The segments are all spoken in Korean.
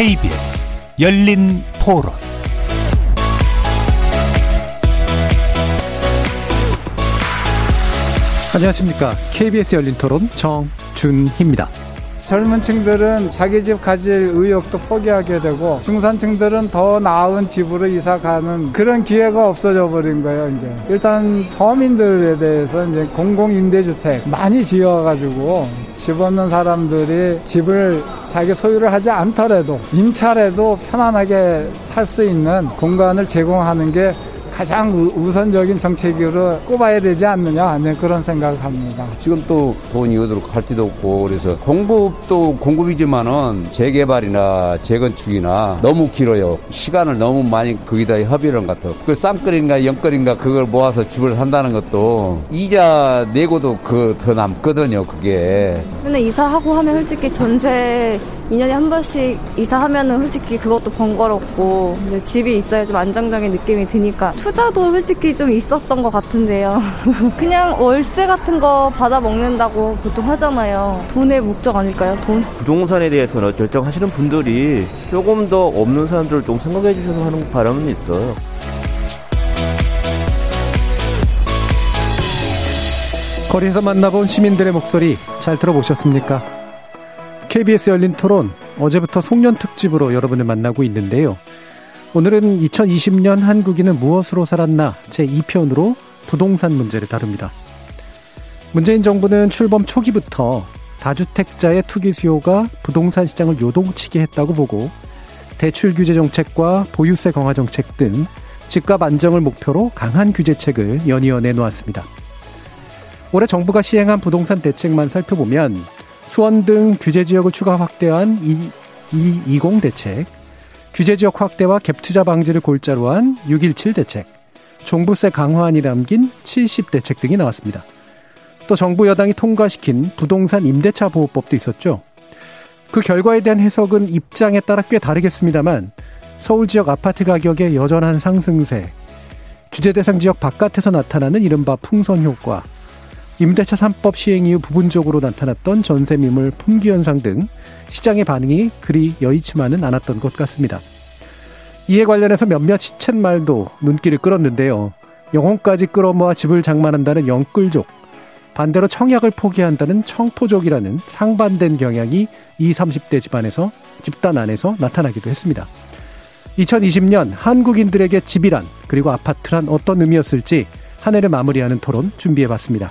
KBS 열린 토론 안녕하십니까. KBS 열린 토론 정준희입니다. 젊은 층들은 자기 집 가질 의욕도 포기하게 되고 중산층들은 더 나은 집으로 이사 가는 그런 기회가 없어져 버린 거예요, 이제. 일단 서민들에 대해서 이제 공공 임대주택 많이 지어 가지고 집 없는 사람들이 집을 자기 소유를 하지 않더라도 임차라도 편안하게 살 수 있는 공간을 제공하는 게 가장 우선적인 정책으로 꼽아야 되지 않느냐 네, 그런 생각을 합니다. 지금 또 돈 이 어디로 갈지도 없고 그래서 공급도 공급이지만은 재개발이나 재건축이나 너무 길어요. 시간을 너무 많이 거기다 협의를 한것 같아요. 그 쌈거리인가 영거리인가 그걸 모아서 집을 산다는 것도 이자 내고도 그 더 남거든요. 그게. 근데 이사하고 하면 솔직히 전세 2년에 한 번씩 이사하면은 솔직히 그것도 번거롭고 집이 있어야 좀 안정적인 느낌이 드니까 투 자도 솔직히 좀 있었던 것 같은데요. 그냥 월세 같은 거 받아 먹는다고 보통 하잖아요. 돈의 목적 아닐까요? 돈? 부동산에 대해서는 결정하시는 분들이 조금 더 없는 사람들을 좀 생각해 주셔서 하는 바람은 있어요. 거리에서 만나본 시민들의 목소리 잘 들어보셨습니까? KBS 열린 토론 어제부터 송년 특집으로 여러분을 만나고 있는데요. 오늘은 2020년 한국인은 무엇으로 살았나 제2편으로 부동산 문제를 다룹니다. 문재인 정부는 출범 초기부터 다주택자의 투기 수요가 부동산 시장을 요동치게 했다고 보고 대출 규제 정책과 보유세 강화 정책 등 집값 안정을 목표로 강한 규제책을 연이어 내놓았습니다. 올해 정부가 시행한 부동산 대책만 살펴보면 수원 등 규제 지역을 추가 확대한 220 대책, 규제 지역 확대와 갭 투자 방지를 골자로 한 617 대책, 종부세 강화안이 담긴 70 대책 등이 나왔습니다. 또 정부 여당이 통과시킨 부동산 임대차 보호법도 있었죠. 그 결과에 대한 해석은 입장에 따라 꽤 다르겠습니다만 서울 지역 아파트 가격의 여전한 상승세, 규제 대상 지역 바깥에서 나타나는 이른바 풍선 효과, 임대차 3법 시행 이후 부분적으로 나타났던 전세 미물 품귀 현상 등 시장의 반응이 그리 여의치만은 않았던 것 같습니다. 이에 관련해서 몇몇 시쳇말도 눈길을 끌었는데요. 영혼까지 끌어모아 집을 장만한다는 영끌족, 반대로 청약을 포기한다는 청포족이라는 상반된 경향이 20, 30대 집안에서 집단 안에서 나타나기도 했습니다. 2020년 한국인들에게 집이란 그리고 아파트란 어떤 의미였을지 한 해를 마무리하는 토론 준비해봤습니다.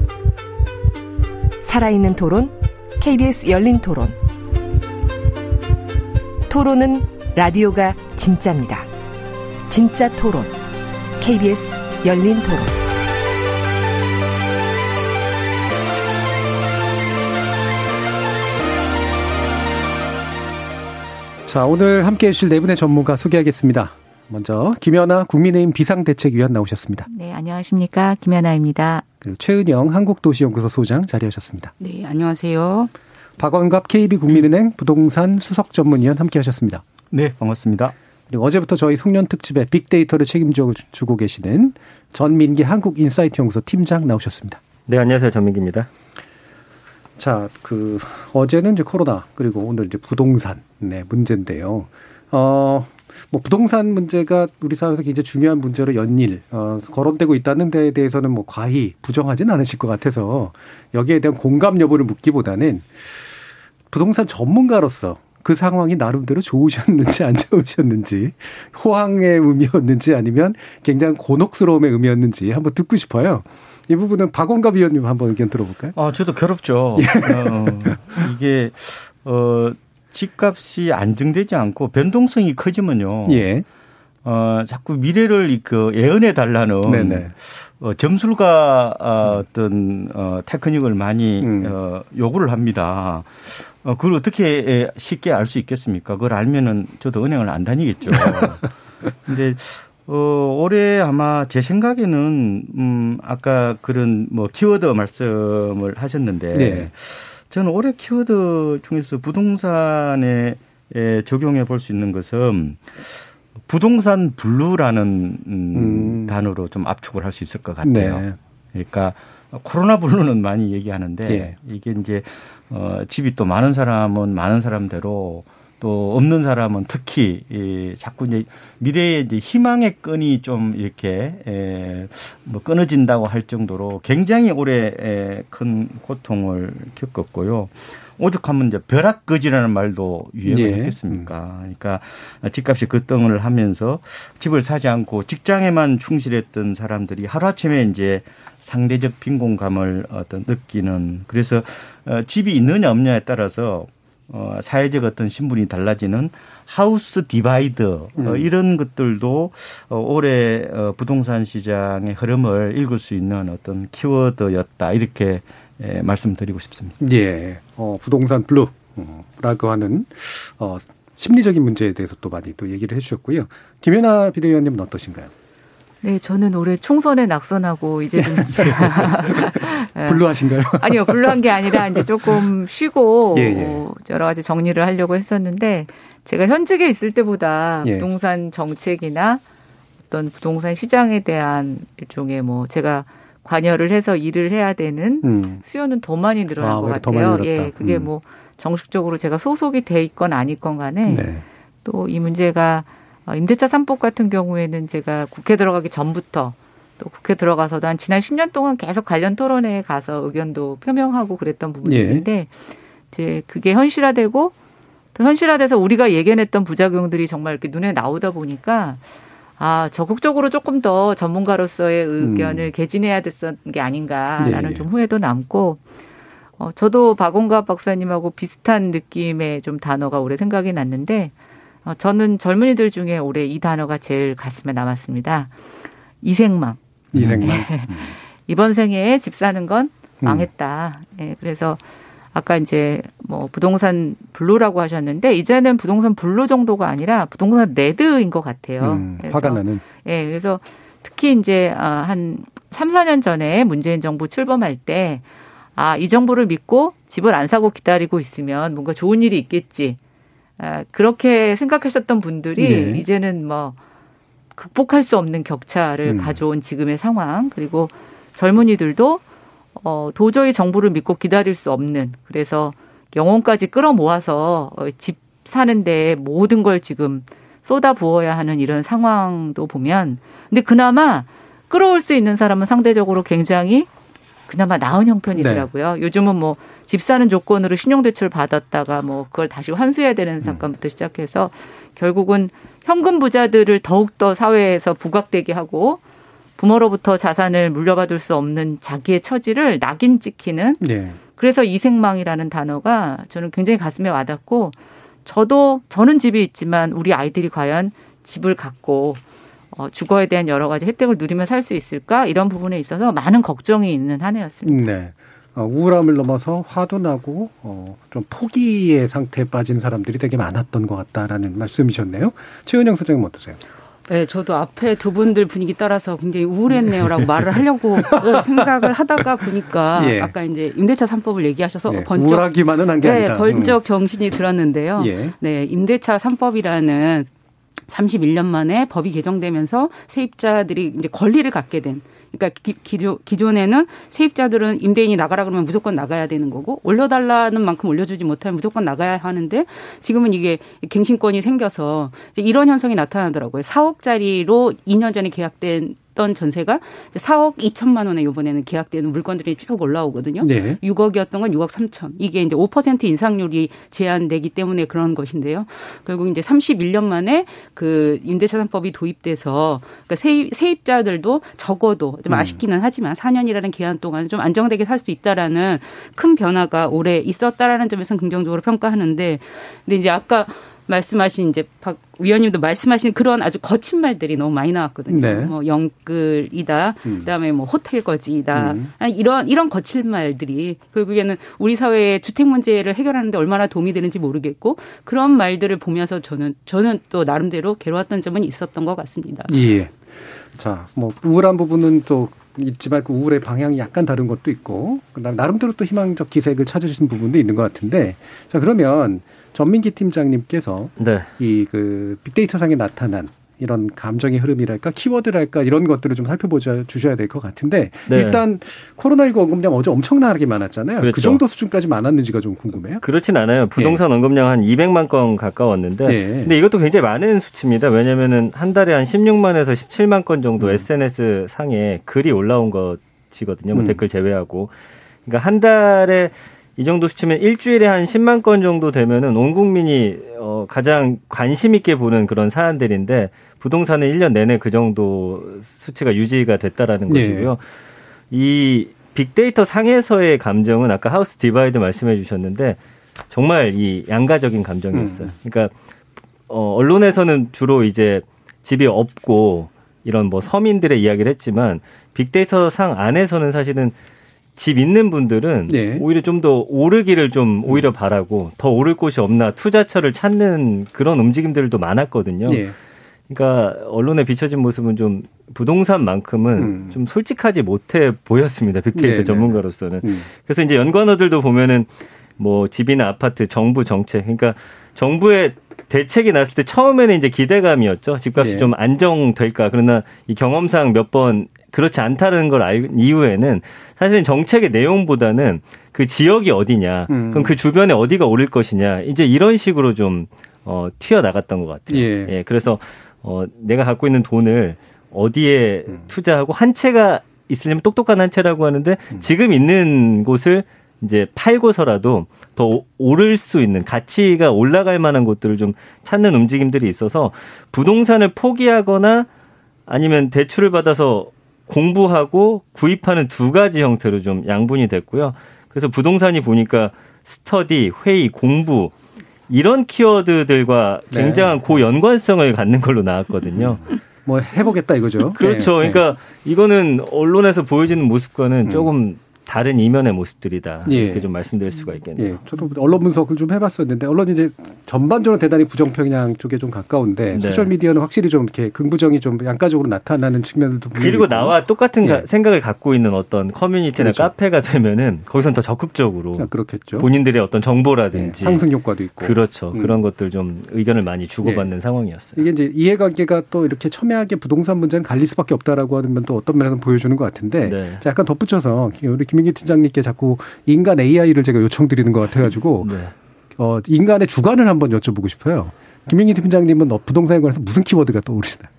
살아있는 토론, KBS 열린 토론. 토론은 라디오가 진짜입니다. 진짜 토론, KBS 열린 토론. 자, 오늘 함께 해주실 네 분의 전문가 소개하겠습니다. 먼저 김연아 국민의힘 비상대책위원 나오셨습니다. 네, 안녕하십니까. 김연아입니다. 그리고 최은영 한국도시연구소 소장 자리하셨습니다. 네, 안녕하세요. 박원갑 KB국민은행 부동산 수석 전문위원 함께 하셨습니다. 네, 반갑습니다. 그리고 어제부터 저희 송년 특집에 빅데이터를 책임져 주고 계시는 전민기 한국인사이트 연구소 팀장 나오셨습니다. 네, 안녕하세요. 전민기입니다. 자, 그 어제는 이제 코로나 그리고 오늘 이제 부동산 네 문제인데요. 어 뭐 부동산 문제가 우리 사회에서 굉장히 중요한 문제로 연일 어, 거론되고 있다는 데에 대해서는 뭐 과히 부정하지는 않으실 것 같아서 여기에 대한 공감 여부를 묻기보다는 부동산 전문가로서 그 상황이 나름대로 좋으셨는지 안 좋으셨는지 호황의 의미였는지 아니면 굉장히 곤혹스러움의 의미였는지 한번 듣고 싶어요. 이 부분은 박원갑 위원님 한번 의견 들어볼까요? 아, 저도 괴롭죠. 예. 어, 이게 어 집값이 안정되지 않고 변동성이 커지면요. 예. 어, 자꾸 미래를 그 예언해 달라는 네네. 어, 점술가 어, 어떤 어, 테크닉을 많이 음. 어, 요구를 합니다. 어, 그걸 어떻게 쉽게 알 수 있겠습니까? 그걸 알면은 저도 은행을 안 다니겠죠. 근데 어, 올해 아마 제 생각에는 음, 아까 그런 뭐 키워드 말씀을 하셨는데 네. 저는 올해 키워드 중에서 부동산에 적용해 볼 수 있는 것은 부동산 블루라는 음, 음. 단어로 좀 압축을 할 수 있을 것 같아요. 네. 그러니까 코로나 블루는 많이 얘기하는데 네. 이게 이제 어 집이 또 많은 사람은 많은 사람대로 또 없는 사람은 특히 이 자꾸 이제 미래에 이제 희망의 끈이 좀 이렇게 에뭐 끊어진다고 할 정도로 굉장히 올해 큰 고통을 겪었고요. 오죽하면 이제 벼락거지라는 말도 유행을 네. 했겠습니까. 그러니까 집값이 급등을 하면서 집을 사지 않고 직장에만 충실했던 사람들이 하루아침에 이제 상대적 빈곤감을 어떤 느끼는 그래서 어, 집이 있느냐 없느냐에 따라서 어, 사회적 어떤 신분이 달라지는 house divide 어, 음. 어, 이런 것들도 어, 올해 어, 부동산 시장의 흐름을 읽을 수 있는 어떤 키워드였다 이렇게 예, 말씀드리고 싶습니다. 예, 어, 부동산 블루라고 하는 어, 심리적인 문제에 대해서 또 많이 또 얘기를 해주셨고요. 김연아 비대위원님은 어떠신가요? 네, 저는 올해 총선에 낙선하고 이제 좀 예. 블루하신가요? 아니요, 블루한 게 아니라 이제 조금 쉬고 예, 예. 여러 가지 정리를 하려고 했었는데 제가 현직에 있을 때보다 예. 부동산 정책이나 어떤 부동산 시장에 대한 일종의 뭐 제가 관여를 해서 일을 해야 되는 음. 수요는 더 많이 늘어난 아, 것 같아요. 예, 그게 음. 뭐 정식적으로 제가 소속이 돼 있건 아니건 간에 네. 또이 문제가 어, 임대차 3법 같은 경우에는 제가 국회 들어가기 전부터 또 국회 들어가서도 한 지난 10년 동안 계속 관련 토론회에 가서 의견도 표명하고 그랬던 부분이 예. 이제 그게 현실화되고 또 현실화돼서 우리가 예견했던 부작용들이 정말 이렇게 눈에 나오다 보니까 아, 적극적으로 조금 더 전문가로서의 의견을 음. 개진해야 됐던 게 아닌가라는 네. 좀 후회도 남고 어, 저도 박원갑 박사님하고 비슷한 느낌의 좀 단어가 올해 생각이 났는데 어, 저는 젊은이들 중에 올해 이 단어가 제일 가슴에 남았습니다. 이생망. 이생망. 네. 이번 생애에 집 사는 건 음. 망했다. 음. 네, 그래서 아까 이제 뭐 부동산 블루라고 하셨는데 이제는 부동산 블루 정도가 아니라 부동산 레드인 것 같아요. 음, 화가 나는. 예, 네, 그래서 특히 이제 아, 한 3, 4년 전에 문재인 정부 출범할 때 아, 이 정부를 믿고 집을 안 사고 기다리고 있으면 뭔가 좋은 일이 있겠지. 아, 그렇게 생각하셨던 분들이 네. 이제는 뭐 극복할 수 없는 격차를 음. 가져온 지금의 상황 그리고 젊은이들도 어, 도저히 정부를 믿고 기다릴 수 없는 그래서 영혼까지 끌어모아서 어, 집 사는데 모든 걸 지금 쏟아 부어야 하는 이런 상황도 보면 근데 그나마 끌어올 수 있는 사람은 상대적으로 굉장히 그나마 나은 형편이더라고요. 네. 요즘은 뭐 집 사는 조건으로 신용대출 받았다가 뭐 그걸 다시 환수해야 되는 음. 사건부터 시작해서 결국은 현금 부자들을 더욱더 사회에서 부각되게 하고 부모로부터 자산을 물려받을 수 없는 자기의 처지를 낙인 찍히는 네. 그래서 이생망이라는 단어가 저는 굉장히 가슴에 와닿고 저도 저는 집이 있지만 우리 아이들이 과연 집을 갖고 어, 주거에 대한 여러 가지 혜택을 누리며 살 수 있을까 이런 부분에 있어서 많은 걱정이 있는 한 해였습니다. 네. 어, 우울함을 넘어서 화도 나고 어, 좀 포기의 상태에 빠진 사람들이 되게 많았던 것 같다라는 말씀이셨네요. 최은영 소장님 어떠세요? 네, 저도 앞에 두 분들 분위기 따라서 굉장히 우울했네요라고 말을 하려고 생각을 하다가 보니까 예. 아까 이제 임대차 3법을 얘기하셔서 예. 번쩍 우울하기만은 한게 네, 아니다. 벌쩍 정신이 들었는데요. 예. 네, 임대차 3법이라는 31년 만에 법이 개정되면서 세입자들이 이제 권리를 갖게 된 그러니까 기, 존에는 세입자들은 임대인이 나가라 그러면 무조건 나가야 되는 거고 올려달라는 만큼 올려주지 못하면 무조건 나가야 하는데 지금은 이게 갱신권이 생겨서 이런 현상이 나타나더라고요. 4억짜리로 2년 전에 계약된 던 전세가 4억 2천만 원에 이번에는 계약되는 물건들이 쭉 올라오거든요. 네. 6억이었던 건 6억 3천. 이게 이제 5% 인상률이 제한되기 때문에 그런 것인데요. 결국 이제 31년 만에 그 임대차 3법이 도입돼서 그러니까 세입, 세입자들도 적어도 좀 음. 아쉽기는 하지만 4년이라는 기한 동안 좀 안정되게 살 수 있다라는 큰 변화가 올해 있었다라는 점에서는 긍정적으로 평가하는데 근데 이제 아까 말씀하신 이제 박 위원님도 말씀하신 그런 아주 거친 말들이 너무 많이 나왔거든요. 네. 뭐 영끌이다, 음. 그다음에 뭐 호텔 거지이다, 음. 이런 이런 거칠 말들이 결국에는 우리 사회의 주택 문제를 해결하는데 얼마나 도움이 되는지 모르겠고 그런 말들을 보면서 저는 저는 또 나름대로 괴로웠던 점은 있었던 것 같습니다. 예. 자, 뭐 우울한 부분은 또 있지만 그 우울의 방향이 약간 다른 것도 있고 그다음 나름대로 또 희망적 기색을 찾으신 부분도 있는 것 같은데 자 그러면 전민기 팀장님께서 네. 이그 빅데이터 상에 나타난 이런 감정의 흐름이랄까 키워드랄까 이런 것들을 좀 살펴보자 주셔야 될 것 같은데 네. 일단 코로나19 언급량 어제 엄청나게 많았잖아요. 그 그렇죠. 그 정도 수준까지 많았는지가 좀 궁금해요. 그렇진 않아요. 부동산 네. 언급량 한 200만 건 가까웠는데 네. 근데 이것도 굉장히 많은 수치입니다. 왜냐면은 한 달에 한 16만에서 17만 건 정도 음. SNS 상에 글이 올라온 것이거든요. 뭐 음. 댓글 제외하고. 그러니까 한 달에 이 정도 수치면 일주일에 한 10만 건 정도 되면은 온 국민이 어 가장 관심 있게 보는 그런 사안들인데 부동산은 1년 내내 그 정도 수치가 유지가 됐다라는 네. 것이고요. 이 빅데이터 상에서의 감정은 아까 house divide 말씀해 주셨는데 정말 이 양가적인 감정이었어요. 음. 그러니까 어 언론에서는 주로 이제 집이 없고 이런 뭐 서민들의 이야기를 했지만 빅데이터 상 안에서는 사실은 집 있는 분들은 네. 오히려 좀 더 오르기를 좀 오히려 바라고 더 오를 곳이 없나 투자처를 찾는 그런 움직임들도 많았거든요. 네. 그러니까 언론에 비춰진 모습은 좀 부동산만큼은 음. 좀 솔직하지 못해 보였습니다. 빅데이터 네, 네 전문가로서는. 음. 그래서 이제 연관어들도 보면은 뭐 집이나 아파트, 정부 정책. 그러니까 정부의 대책이 났을 때 처음에는 이제 기대감이었죠. 집값이 네. 좀 안정될까. 그러나 이 경험상 몇 번 그렇지 않다는 걸 알 이후에는 사실은 정책의 내용보다는 그 지역이 어디냐, 음. 그럼 그 주변에 어디가 오를 것이냐, 이제 이런 식으로 좀 어, 튀어 나갔던 것 같아요. 예. 예. 그래서 어, 내가 갖고 있는 돈을 어디에 음. 투자하고 한 채가 있으려면 똑똑한 한 채라고 하는데 음. 지금 있는 곳을 이제 팔고서라도 더 오를 수 있는 가치가 올라갈 만한 곳들을 좀 찾는 움직임들이 있어서 부동산을 포기하거나 아니면 대출을 받아서 공부하고 구입하는 두 가지 형태로 좀 양분이 됐고요. 그래서 부동산이 보니까 스터디, 회의, 공부 이런 키워드들과 네. 굉장한 네. 고연관성을 갖는 걸로 나왔거든요. 뭐 해보겠다 이거죠. 그렇죠. 네. 그러니까 이거는 언론에서 보여지는 모습과는 음. 조금 다른 이면의 모습들이다. 예. 이렇게 좀 말씀드릴 수가 있겠네요. 예. 저도 언론 분석을 좀 해봤었는데 언론이 이제 전반적으로 대단히 부정평양 쪽에 좀 가까운데 네. 소셜 미디어는 확실히 좀 이렇게 긍부정이 좀 양가적으로 나타나는 측면도 그리고 나와 똑같은 예. 생각을 갖고 있는 어떤 커뮤니티나 그렇죠. 카페가 되면은 거기선 더 적극적으로 아, 그렇겠죠. 본인들의 어떤 정보라든지 예. 상승 효과도 있고 그렇죠. 음. 그런 것들 좀 의견을 많이 주고받는 예. 상황이었어요. 이게 이제 이해관계가 또 이렇게 첨예하게 부동산 문제는 갈릴 수밖에 없다라고 하는 면 또 어떤 면에서 보여주는 것 같은데 네. 약간 덧붙여서 우리 김민기 팀장님께 자꾸 인간 AI를 제가 요청드리는 것 같아가지고 네. 어, 인간의 주관을 한번 여쭤보고 싶어요. 김민기 팀장님은 부동산에 관해서 무슨 키워드가 떠오르시나요?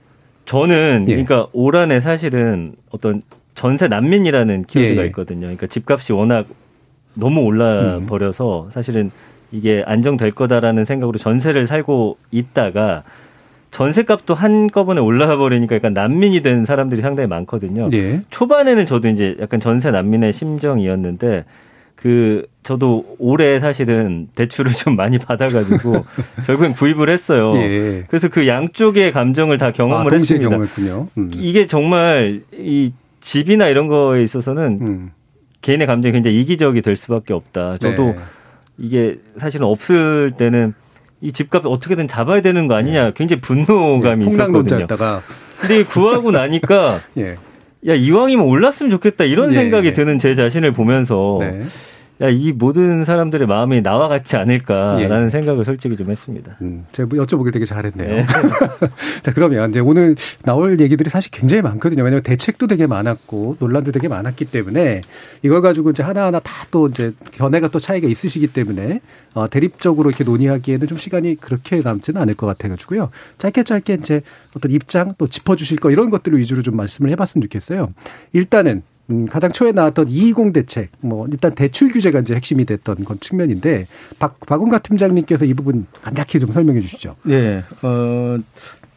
저는 예. 그러니까 올 한해 사실은 어떤 전세 난민이라는 키워드가 예, 예. 있거든요. 그러니까 집값이 워낙 너무 올라 음. 버려서 사실은 이게 안정될 거다라는 생각으로 전세를 살고 있다가 전세값도 한꺼번에 올라가 버리니까 약간 난민이 된 사람들이 상당히 많거든요. 예. 초반에는 저도 이제 약간 전세 난민의 심정이었는데 그 저도 올해 사실은 대출을 좀 많이 받아가지고 결국엔 구입을 했어요. 예. 그래서 그 양쪽의 감정을 다 경험을 아, 했습니다. 경험했군요. 음. 이게 정말 이 집이나 이런 거에 있어서는 음. 개인의 감정이 굉장히 이기적이 될 수밖에 없다. 저도 네. 이게 사실은 없을 때는 이 집값 어떻게든 잡아야 되는 거 아니냐 네. 굉장히 분노감이 예, 있었거든요. 근데 구하고 나니까 예. 야 이왕이면 올랐으면 좋겠다 이런 예. 생각이 드는 제 자신을 보면서 네. 야, 이 모든 사람들의 마음이 나와 같지 않을까라는 예. 생각을 솔직히 좀 했습니다. 음, 제가 뭐 여쭤보길 되게 잘했네요. 네. 자, 그러면 이제 오늘 나올 얘기들이 사실 굉장히 많거든요. 왜냐하면 대책도 되게 많았고 논란도 되게 많았기 때문에 이걸 가지고 이제 하나하나 다 또 이제 견해가 또 차이가 있으시기 때문에 어, 대립적으로 이렇게 논의하기에는 좀 시간이 그렇게 남지는 않을 것 같아가지고요. 짧게 짧게 이제 어떤 입장 또 짚어주실 거 이런 것들을 위주로 좀 말씀을 해봤으면 좋겠어요. 일단은 음, 가장 초에 나왔던 220 대책, 뭐 일단 대출 규제가 이제 핵심이 됐던 건 측면인데 박 박은가 팀장님께서 이 부분 간략히 좀 설명해 주시죠. 네, 어,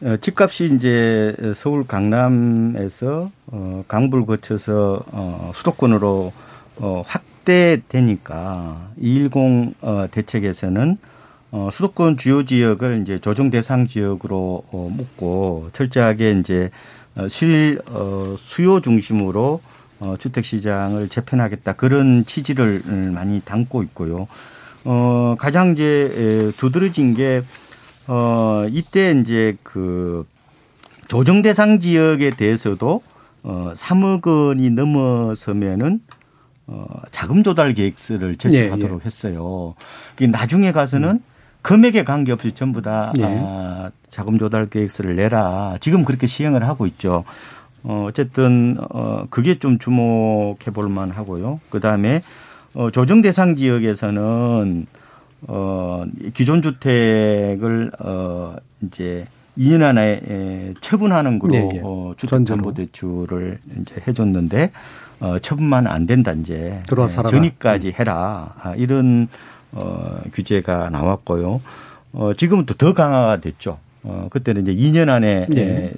어 집값이 이제 서울 강남에서 어, 강북을 거쳐서 어, 수도권으로 어, 확대되니까 210 어, 대책에서는 어, 수도권 주요 지역을 이제 조정 대상 지역으로 어, 묶고 철저하게 이제 어, 실 어, 수요 중심으로 어, 주택 시장을 재편하겠다 그런 취지를 많이 담고 있고요. 어, 가장 이제 두드러진 게 어, 이때 이제 그 조정 대상 지역에 대해서도 어, 3억 원이 넘어서면은 어, 자금 조달 계획서를 제출하도록 예, 예. 했어요. 나중에 가서는 음. 금액에 관계없이 전부 다 예. 아, 자금 조달 계획서를 내라. 지금 그렇게 시행을 하고 있죠. 어, 어쨌든 어, 그게 좀 주목해 볼 만하고요. 그 다음에 어, 조정 대상 지역에서는 어, 기존 주택을 어, 이제 2년 안에 처분하는 거로 네, 네. 어, 주택담보대출을 이제 해줬는데 어, 처분만 안 된다 이제 들어와 살 전입까지 해라 아, 이런 어, 규제가 나왔고요. 어, 지금은 또 더 강화가 됐죠. 어, 그때는 이제 2년 안에 네.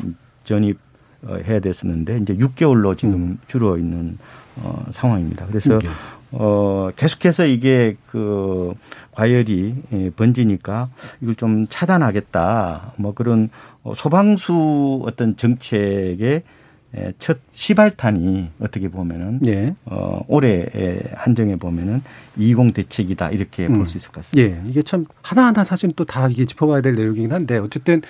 전입 어, 해야 됐었는데 이제 6개월로 지금 음. 줄어 있는 어, 상황입니다. 그래서 네. 어, 계속해서 이게 그 과열이 예, 번지니까 이걸 좀 차단하겠다. 뭐 그런 어, 소방수 어떤 정책의 예, 첫 시발탄이 어떻게 보면은 예. 어 올해 한정해 보면은 20 대책이다 이렇게 음. 볼수 있을 것 같습니다. 예. 이게 참 하나하나 사실 또 다 이게 짚어봐야 될 내용이긴 한데 어쨌든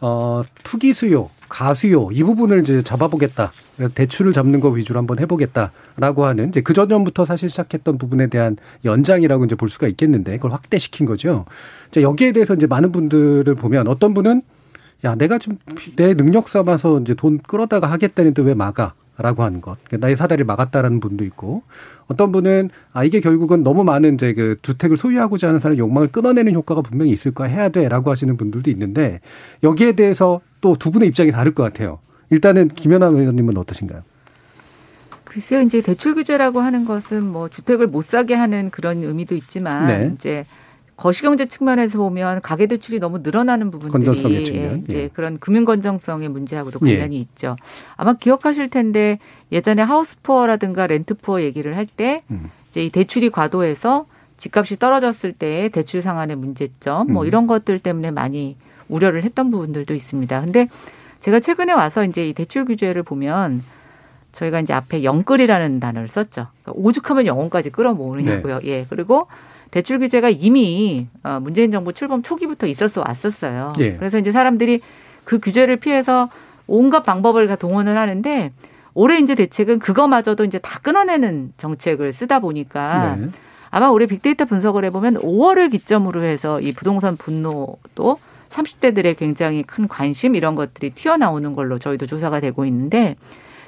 어 투기 수요, 가수요 이 부분을 이제 잡아보겠다. 대출을 잡는 거 위주로 한번 해보겠다라고 하는 이제 그 전부터 사실 시작했던 부분에 대한 연장이라고 이제 볼 수가 있겠는데 그걸 확대시킨 거죠. 자 여기에 대해서 이제 많은 분들을 보면 어떤 분은 야, 내가 좀 내 능력 삼아서 이제 돈 끌어다가 하겠다는데 왜 막아? 라고 하는 것. 그러니까 나의 사다리를 막았다라는 분도 있고 어떤 분은 아 이게 결국은 너무 많은 이제 그 주택을 소유하고자 하는 사람의 욕망을 끊어내는 효과가 분명히 있을 거야 해야 돼라고 하시는 분들도 있는데 여기에 대해서 또 두 분의 입장이 다를 것 같아요. 일단은 김연아 의원님은 어떠신가요? 글쎄요, 이제 대출 규제라고 하는 것은 뭐 주택을 못 사게 하는 그런 의미도 있지만 네. 이제 거시경제 측면에서 보면 가계 대출이 너무 늘어나는 부분들이 측면. 이제 예. 그런 금융 건정성의 문제하고도 관련이 예. 있죠. 아마 기억하실 텐데 예전에 하우스푸어라든가 렌트푸어 얘기를 할때 음. 이제 이 대출이 과도해서 집값이 떨어졌을 때 대출 상한의 문제점 뭐 음. 이런 것들 때문에 많이 우려를 했던 부분들도 있습니다. 근데 제가 최근에 와서 이제 이 대출 규제를 보면 저희가 이제 앞에 영끌이라는 단어를 썼죠. 그러니까 오죽하면 영혼까지 끌어모으느냐고요. 네. 예. 그리고 대출 규제가 이미 어, 문재인 정부 출범 초기부터 있었어 왔었어요. 예. 그래서 이제 사람들이 그 규제를 피해서 온갖 방법을 다 동원을 하는데 올해 이제 대책은 그거마저도 이제 다 끊어내는 정책을 쓰다 보니까 네. 아마 올해 빅데이터 분석을 해보면 5월을 기점으로 해서 이 부동산 분노도 30대들의 굉장히 큰 관심 이런 것들이 튀어나오는 걸로 저희도 조사가 되고 있는데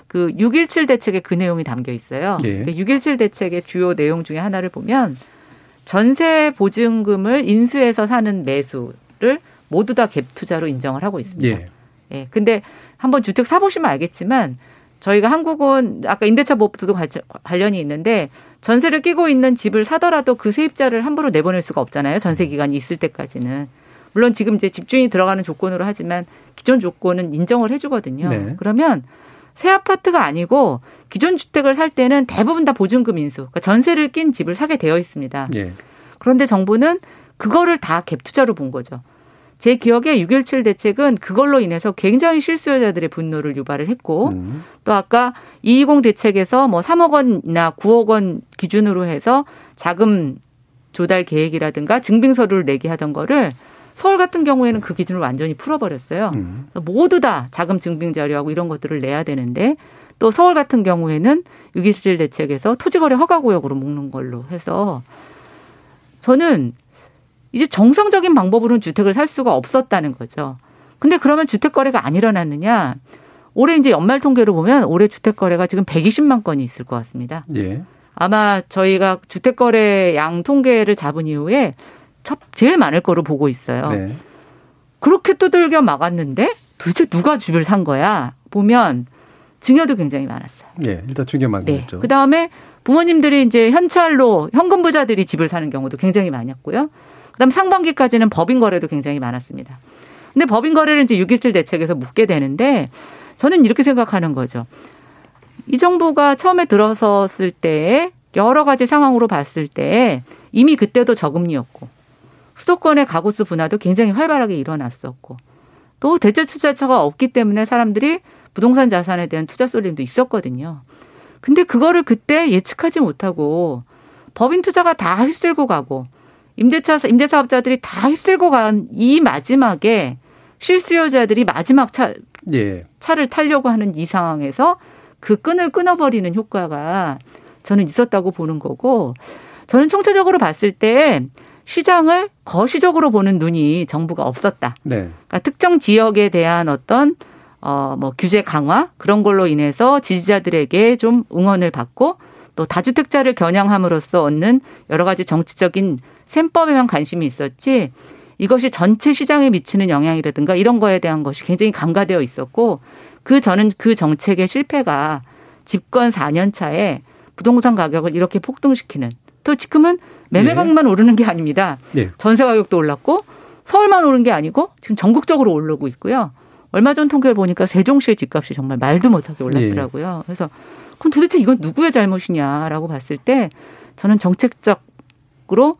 그 617 대책에 그 내용이 담겨 있어요. 예. 617그 대책의 주요 내용 중에 하나를 보면 전세 보증금을 인수해서 사는 매수를 모두 다 갭 투자로 인정을 하고 있습니다. 예. 예. 근데 한번 주택 사보시면 알겠지만 저희가 한국은 아까 임대차 보호법도 관련이 있는데 전세를 끼고 있는 집을 사더라도 그 세입자를 함부로 내보낼 수가 없잖아요. 전세 기간이 있을 때까지는. 물론 지금 이제 집주인이 들어가는 조건으로 하지만 기존 조건은 인정을 해주거든요. 네. 그러면 새 아파트가 아니고 기존 주택을 살 때는 대부분 다 보증금 인수, 그러니까 전세를 낀 집을 사게 되어 있습니다. 예. 그런데 정부는 그거를 다 갭 투자로 본 거죠. 제 기억에 6.17 대책은 그걸로 인해서 굉장히 실수요자들의 분노를 유발을 했고 음. 또 아까 220 대책에서 뭐 3억 원이나 9억 원 기준으로 해서 자금 조달 계획이라든가 증빙서류를 내게 하던 거를 서울 같은 경우에는 그 기준을 완전히 풀어버렸어요. 음. 모두 다 자금 증빙 자료하고 이런 것들을 내야 되는데 또 서울 같은 경우에는 6.27 대책에서 토지거래 허가구역으로 묶는 걸로 해서 저는 이제 정상적인 방법으로는 주택을 살 수가 없었다는 거죠. 근데 그러면 주택 거래가 안 일어났느냐? 올해 이제 연말 통계로 보면 올해 주택 거래가 지금 120만 건이 있을 것 같습니다. 예. 아마 저희가 주택 거래 양 통계를 잡은 이후에 첫 제일 많을 거로 보고 있어요. 네. 그렇게 두들겨 막았는데 도대체 누가 집을 산 거야? 보면 증여도 굉장히 많았어요. 네, 일단 증여 많겠죠. 네. 그 다음에 부모님들이 이제 현찰로 현금 부자들이 집을 사는 경우도 굉장히 많았고요. 그다음 상반기까지는 법인 거래도 굉장히 많았습니다. 근데 법인 거래를 이제 6.17 대책에서 묻게 되는데 저는 이렇게 생각하는 거죠. 이 정부가 처음에 들어섰을 때 여러 가지 상황으로 봤을 때 이미 그때도 저금리였고 수도권의 가구수 분화도 굉장히 활발하게 일어났었고 또 대체 투자처가 없기 때문에 사람들이 부동산 자산에 대한 투자 쏠림도 있었거든요. 근데 그거를 그때 예측하지 못하고 법인 투자가 다 휩쓸고 가고 임대차 임대사업자들이 다 휩쓸고 간 이 마지막에 실수요자들이 마지막 차 예. 차를 타려고 하는 이 상황에서 그 끈을 끊어버리는 효과가 저는 있었다고 보는 거고 저는 총체적으로 봤을 때 시장을 거시적으로 보는 눈이 정부가 없었다. 네. 그러니까 특정 지역에 대한 어떤 어 뭐 규제 강화 그런 걸로 인해서 지지자들에게 좀 응원을 받고 또 다주택자를 겨냥함으로써 얻는 여러 가지 정치적인 셈법에만 관심이 있었지 이것이 전체 시장에 미치는 영향이라든가 이런 거에 대한 것이 굉장히 간과되어 있었고 그 저는 그 정책의 실패가 집권 4년 차에 부동산 가격을 이렇게 폭등시키는 또 지금은 매매 가격만 예. 오르는 게 아닙니다. 예. 전세 가격도 올랐고 서울만 오른 게 아니고 지금 전국적으로 오르고 있고요. 얼마 전 통계를 보니까 세종시의 집값이 정말 말도 못하게 올랐더라고요. 예. 그래서 그럼 도대체 이건 누구의 잘못이냐라고 봤을 때 저는 정책적으로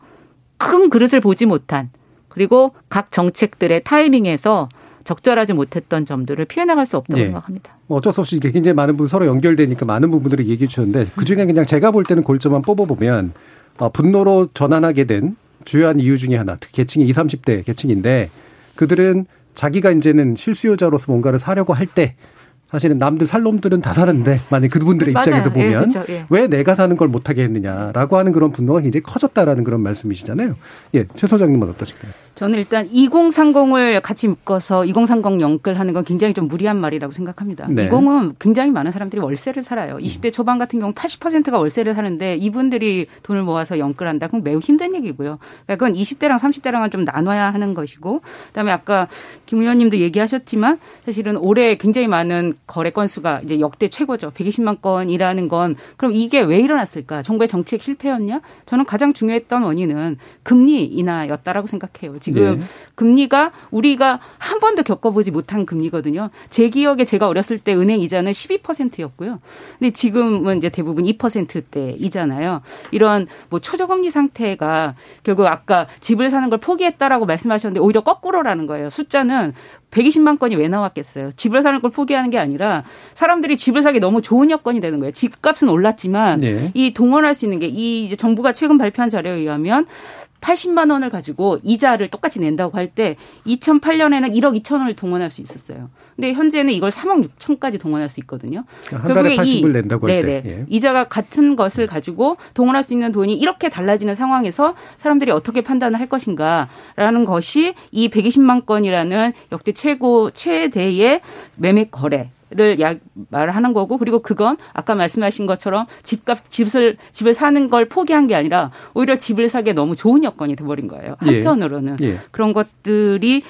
큰 그릇을 보지 못한 그리고 각 정책들의 타이밍에서 적절하지 못했던 점들을 피해 나갈 수 없다고 네. 생각합니다. 뭐 어쩔 수 없이 이게 굉장히 많은 부분 서로 연결되니까 많은 부분들을 얘기해 주셨는데 그 중에 그냥 제가 볼 때는 골점만 뽑아보면 어, 분노로 전환하게 된 주요한 이유 중에 하나, 특히 계층이 20, 30대 계층인데 그들은 자기가 이제는 실수요자로서 뭔가를 사려고 할 때 사실은 남들 살 놈들은 다 사는데 만약 그분들의 입장에서 예, 보면 예, 그렇죠. 예. 왜 내가 사는 걸 못하게 했느냐라고 하는 그런 분노가 굉장히 커졌다라는 그런 말씀이시잖아요. 예, 최 소장님은 어떠실까요? 저는 일단 2030을 같이 묶어서 2030 연끌하는 건 굉장히 좀 무리한 말이라고 생각합니다. 네. 20은 굉장히 많은 사람들이 월세를 살아요. 20대 초반 같은 경우 80%가 월세를 사는데 이분들이 돈을 모아서 연끌한다. 그럼 매우 힘든 얘기고요. 그러니까 그건 20대랑 30대랑은 좀 나눠야 하는 것이고 그다음에 아까 김 의원님도 얘기하셨지만 사실은 올해 굉장히 많은 거래 건수가 이제 역대 최고죠. 120만 건이라는 건 그럼 이게 왜 일어났을까? 정부의 정책 실패였냐? 저는 가장 중요했던 원인은 금리 인하였다라고 생각해요. 지금 네. 금리가 우리가 한 번도 겪어보지 못한 금리거든요. 제 기억에 제가 어렸을 때 은행 이자는 12%였고요. 근데 지금은 이제 대부분 2%대이잖아요. 이런 뭐 초저금리 상태가 결국 아까 집을 사는 걸 포기했다라고 말씀하셨는데 오히려 거꾸로라는 거예요. 숫자는 120만 건이 왜 나왔겠어요? 집을 사는 걸 포기하는 게 아니라 사람들이 집을 사기 너무 좋은 여건이 되는 거예요. 집값은 올랐지만 네. 이 동원할 수 있는 게 이 정부가 최근 발표한 자료에 의하면 80만 원을 가지고 이자를 똑같이 낸다고 할 때 2008년에는 1억 2천 원을 동원할 수 있었어요. 근데 현재는 이걸 3억 6천까지 동원할 수 있거든요. 그러니까 한 달에 80을 낸다고 할 때. 예. 이자가 같은 것을 가지고 동원할 수 있는 돈이 이렇게 달라지는 상황에서 사람들이 어떻게 판단을 할 것인가라는 것이 이 120만 건이라는 역대 최고 최대의 매매 거래 를 말을 하는 거고 그리고 그건 아까 말씀하신 것처럼 집값 집을 집을 사는 걸 포기한 게 아니라 오히려 집을 사기에 너무 좋은 여건이 돼버린 거예요. 예. 한편으로는 예. 예. 그런 것들이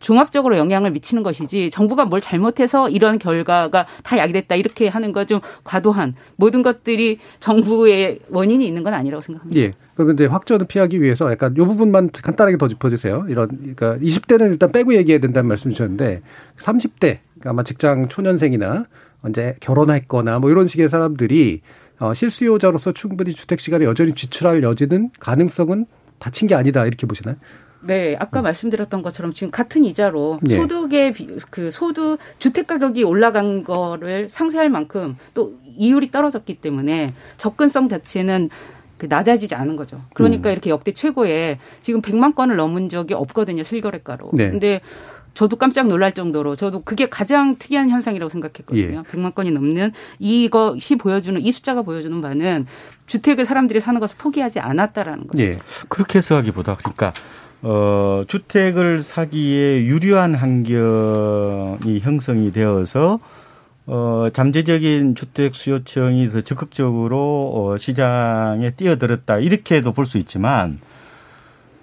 종합적으로 영향을 미치는 것이지 정부가 뭘 잘못해서 이런 결과가 다 야기됐다 이렇게 하는 거 좀 과도한 모든 것들이 정부의 원인이 있는 건 아니라고 생각합니다. 예. 그러면 이제 확전을 피하기 위해서 약간 이 부분만 간단하게 더 짚어주세요. 이런 그러니까 20대는 일단 빼고 얘기해야 된다는 말씀 주셨는데 30대 그러니까 아마 직장 초년생이나 언제 결혼했거나 뭐 이런 식의 사람들이 어, 실수요자로서 충분히 주택 시간을 여전히 지출할 여지는 가능성은 닫힌 게 아니다 이렇게 보시나요? 네, 아까 음. 말씀드렸던 것처럼 지금 같은 이자로 네. 소득의 그 소득 주택 가격이 올라간 거를 상쇄할 만큼 또 이율이 떨어졌기 때문에 접근성 자체는 그 낮아지지 않은 거죠. 그러니까 음. 이렇게 역대 최고의 지금 100만 건을 넘은 적이 없거든요, 실거래가로. 네. 근데 저도 깜짝 놀랄 정도로 저도 그게 가장 특이한 현상이라고 생각했거든요. 예. 100만 건이 넘는 이것이 보여주는 이 숫자가 보여주는 바는 주택을 사람들이 사는 것을 포기하지 않았다라는 거죠. 예. 그렇게 해석하기보다 그러니까 어, 주택을 사기에 유리한 환경이 형성이 되어서 어, 잠재적인 주택 수요층이 더 적극적으로 어, 시장에 뛰어들었다. 이렇게도 볼 수 있지만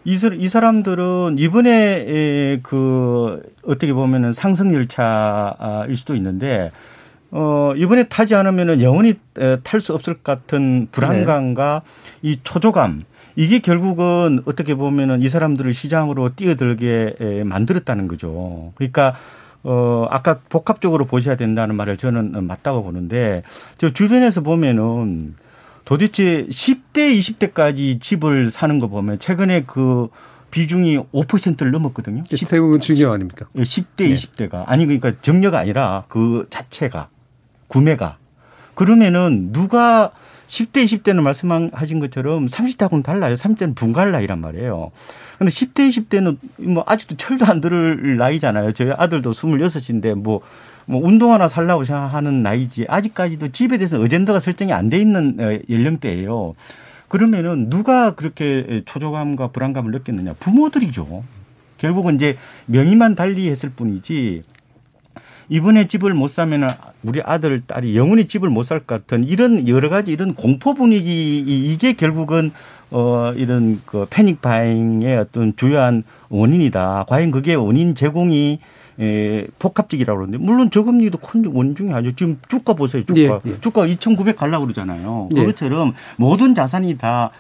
이, 이 사람들은 이번에 그 어떻게 보면은 상승 열차일 수도 있는데 어, 이번에 타지 않으면은 영원히 탈 수 없을 것 같은 불안감과 네. 이 초조감 이게 결국은 어떻게 보면은 이 사람들을 시장으로 뛰어들게 만들었다는 거죠. 그러니까 어, 아까 복합적으로 보셔야 된다는 말을 저는 맞다고 보는데 저 주변에서 보면은 도대체 10대, 20대까지 집을 사는 거 보면 최근에 그 비중이 5%를 넘었거든요. 세우면 중요 아닙니까? 10대, 네. 20대가. 아니, 그러니까 정려가 아니라 그 자체가, 구매가. 그러면은 누가 10대, 20대는 말씀하신 것처럼 30대하고는 달라요. 30대는 분갈 나이란 말이에요. 근데 10대, 20대는 뭐 아직도 철도 안 들을 나이잖아요. 저희 아들도 26인데 뭐, 뭐 운동 하나 살라고 생각하는 나이지. 아직까지도 집에 대해서 어젠더가 설정이 안 돼 있는 어, 연령대예요. 그러면은 누가 그렇게 초조감과 불안감을 느꼈느냐? 부모들이죠. 결국은 이제 명의만 달리했을 뿐이지 이번에 집을 못 사면은 우리 아들 딸이 영원히 집을 못 살 것 같은 이런 여러 가지 이런 공포 분위기 이게 결국은 어 이런 그 패닉 바잉의 어떤 주요한 원인이다. 과연 그게 원인 제공이 에, 복합적이라고 그러는데 물론 저금리도 큰 원인 중에 아니죠. 지금 주가 보세요. 주가. 예, 예. 주가 2,900 갈라고 그러잖아요. 예. 그것처럼 모든 자산이 다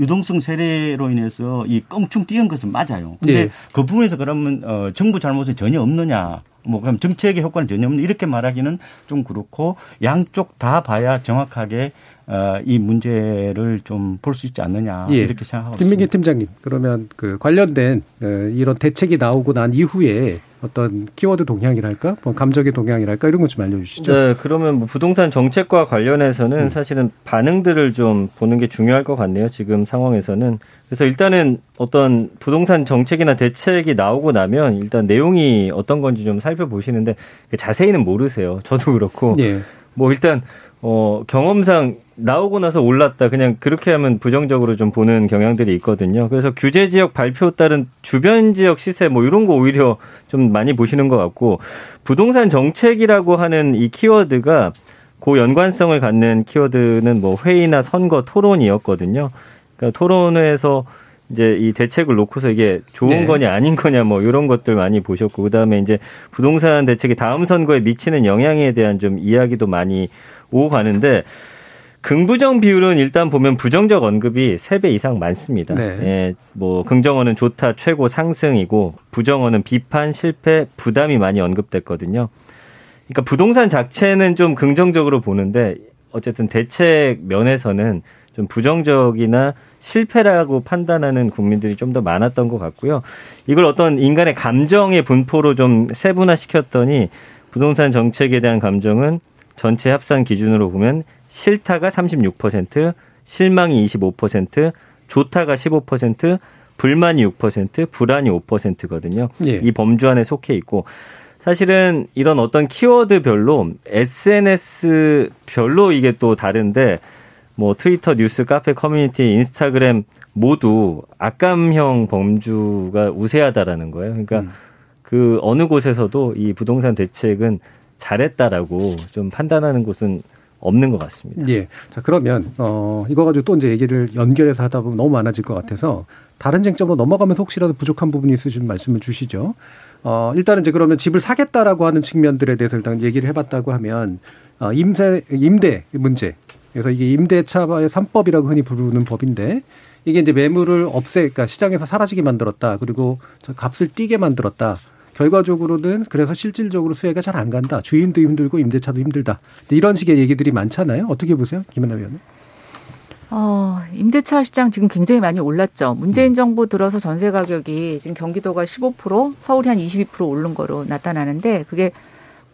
유동성 세례로 인해서 이 껑충 뛰은 것은 맞아요. 근데 예. 그 부분에서 그러면 어 정부 잘못은 전혀 없느냐. 뭐 그럼 정책의 효과는 전혀 없는 이렇게 말하기는 좀 그렇고 양쪽 다 봐야 정확하게 어, 이 문제를 좀 볼 수 있지 않느냐 예. 이렇게 생각하고 김민기 있습니다. 팀장님 그러면 그 관련된 어, 이런 대책이 나오고 난 이후에 어떤 키워드 동향이랄까, 뭐 감정의 동향이랄까 이런 것 좀 알려주시죠. 네, 그러면 뭐 부동산 정책과 관련해서는 음. 사실은 반응들을 좀 보는 게 중요할 것 같네요. 지금 상황에서는 그래서 일단은 어떤 부동산 정책이나 대책이 나오고 나면 일단 내용이 어떤 건지 좀 살펴보시는데 자세히는 모르세요. 저도 그렇고 예. 뭐 일단 어 경험상 나오고 나서 올랐다 그냥 그렇게 하면 부정적으로 좀 보는 경향들이 있거든요. 그래서 규제 지역 발표 따른 주변 지역 시세 뭐 이런 거 오히려 좀 많이 보시는 것 같고 부동산 정책이라고 하는 이 키워드가 고 연관성을 갖는 키워드는 뭐 회의나 선거 토론이었거든요. 그러니까 토론회에서 이제 이 대책을 놓고서 이게 좋은 네. 거냐 아닌 거냐 뭐 이런 것들 많이 보셨고 그다음에 이제 부동산 대책이 다음 선거에 미치는 영향에 대한 좀 이야기도 많이 오고 가는데 긍부정 비율은 일단 보면 부정적 언급이 3배 이상 많습니다. 네. 예, 뭐 긍정어는 좋다, 최고 상승이고 부정어는 비판, 실패, 부담이 많이 언급됐거든요. 그러니까 부동산 자체는 좀 긍정적으로 보는데 어쨌든 대책 면에서는 좀 부정적이나 실패라고 판단하는 국민들이 좀 더 많았던 것 같고요. 이걸 어떤 인간의 감정의 분포로 좀 세분화시켰더니 부동산 정책에 대한 감정은 전체 합산 기준으로 보면 싫다가 36%, 실망이 25%, 좋다가 15%, 불만이 6%, 불안이 5%거든요. 예. 이 범주 안에 속해 있고 사실은 이런 어떤 키워드별로 SNS 별로 이게 또 다른데 뭐 트위터, 뉴스, 카페, 커뮤니티, 인스타그램 모두 악감정 범주가 우세하다라는 거예요. 그러니까 음. 그 어느 곳에서도 이 부동산 대책은 잘했다라고 좀 판단하는 곳은 없는 것 같습니다. 예. 자, 그러면, 어, 이거 가지고 또 이제 얘기를 연결해서 하다 보면 너무 많아질 것 같아서 다른 쟁점으로 넘어가면서 혹시라도 부족한 부분이 있으시면 말씀을 주시죠. 어, 일단은 이제 그러면 집을 사겠다라고 하는 측면들에 대해서 일단 얘기를 해봤다고 하면, 어, 임세, 임대 문제. 그래서 이게 임대차의 3법이라고 흔히 부르는 법인데 이게 이제 매물을 없애, 그러니까 시장에서 사라지게 만들었다. 그리고 값을 뛰게 만들었다. 결과적으로는 그래서 실질적으로 수혜가 잘 안 간다. 주인도 힘들고 임대차도 힘들다. 이런 식의 얘기들이 많잖아요. 어떻게 보세요? 김은하 위원님. 어, 임대차 시장 지금 굉장히 많이 올랐죠. 문재인 음. 정부 들어서 전세 가격이 지금 경기도가 15%, 서울이 한 22% 오른 거로 나타나는데 그게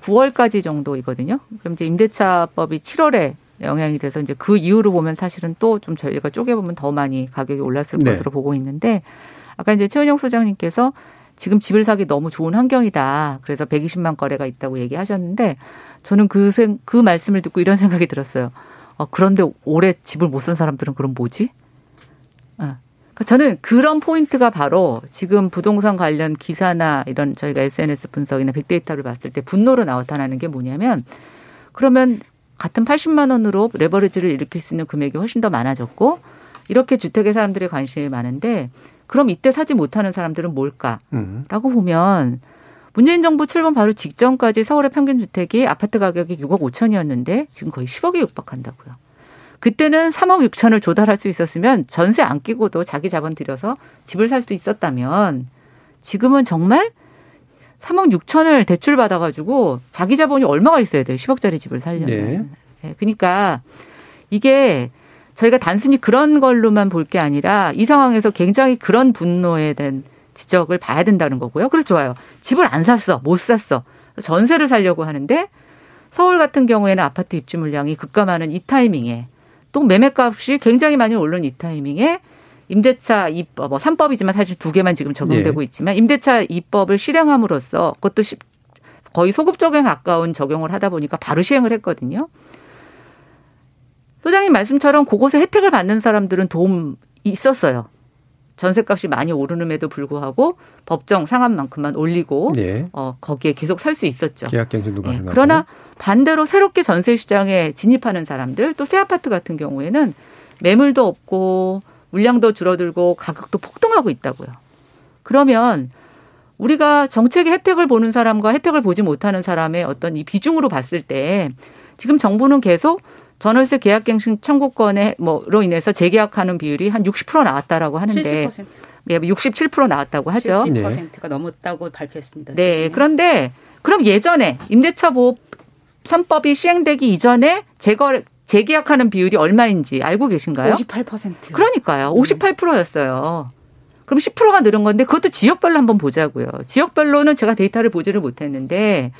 9월까지 정도이거든요. 그럼 이제 임대차법이 7월에 영향이 돼서 이제 그 이후로 보면 사실은 또 좀 저희가 쪼개보면 더 많이 가격이 올랐을 네. 것으로 보고 있는데 아까 이제 최은영 소장님께서 지금 집을 사기 너무 좋은 환경이다. 그래서 120만 거래가 있다고 얘기하셨는데 저는 그, 생, 그 말씀을 듣고 이런 생각이 들었어요. 어, 그런데 올해 집을 못 산 사람들은 그럼 뭐지? 어. 그러니까 저는 그런 포인트가 바로 지금 부동산 관련 기사나 이런 저희가 SNS 분석이나 빅데이터를 봤을 때 분노로 나타나는 게 뭐냐면 그러면 같은 80만 원으로 레버리지를 일으킬 수 있는 금액이 훨씬 더 많아졌고 이렇게 주택에 사람들의 관심이 많은데 그럼 이때 사지 못하는 사람들은 뭘까라고 음. 보면 문재인 정부 출범 바로 직전까지 서울의 평균 주택이 아파트 가격이 6억 5천이었는데 지금 거의 10억에 육박한다고요. 그때는 3억 6천을 조달할 수 있었으면 전세 안 끼고도 자기 자본 들여서 집을 살 수 있었다면 지금은 정말 3억 6천을 대출 받아가지고 자기 자본이 얼마가 있어야 돼요? 10억짜리 집을 살려면. 네. 네. 그러니까 이게 저희가 단순히 그런 걸로만 볼 게 아니라 이 상황에서 굉장히 그런 분노에 대한 지적을 봐야 된다는 거고요. 그래서 좋아요. 집을 안 샀어. 못 샀어. 전세를 살려고 하는데 서울 같은 경우에는 아파트 입주 물량이 급감하는 이 타이밍에 또 매매값이 굉장히 많이 오른 이 타이밍에 임대차 입법, 뭐 3법이지만 사실 두 개만 지금 적용되고 예. 있지만 임대차 입법을 실행함으로써 그것도 거의 소급 적용에 가까운 적용을 하다 보니까 바로 시행을 했거든요. 소장님 말씀처럼 그곳에 혜택을 받는 사람들은 도움 있었어요. 전세값이 많이 오르는에도 불구하고 법정 상한만큼만 올리고 네. 어, 거기에 계속 살 수 있었죠. 계약갱신도 네. 가능하고. 그러나 반대로 새롭게 전세 시장에 진입하는 사람들 또 새 아파트 같은 경우에는 매물도 없고 물량도 줄어들고 가격도 폭등하고 있다고요. 그러면 우리가 정책의 혜택을 보는 사람과 혜택을 보지 못하는 사람의 어떤 이 비중으로 봤을 때 지금 정부는 계속 전월세 계약갱신 청구권에 뭐로 인해서 재계약하는 비율이 한 60% 나왔다라고 하는데 70%. 네, 67% 나왔다고 하죠. 70%가 넘었다고 발표했습니다. 네. 지금. 그런데 그럼 예전에 임대차 보호 3법이 시행되기 이전에 재거 재계약하는 비율이 얼마인지 알고 계신가요? 58%. 그러니까요. 58%였어요. 그럼 10%가 늘은 건데 그것도 지역별로 한번 보자고요. 지역별로는 제가 데이터를 보지를 못했는데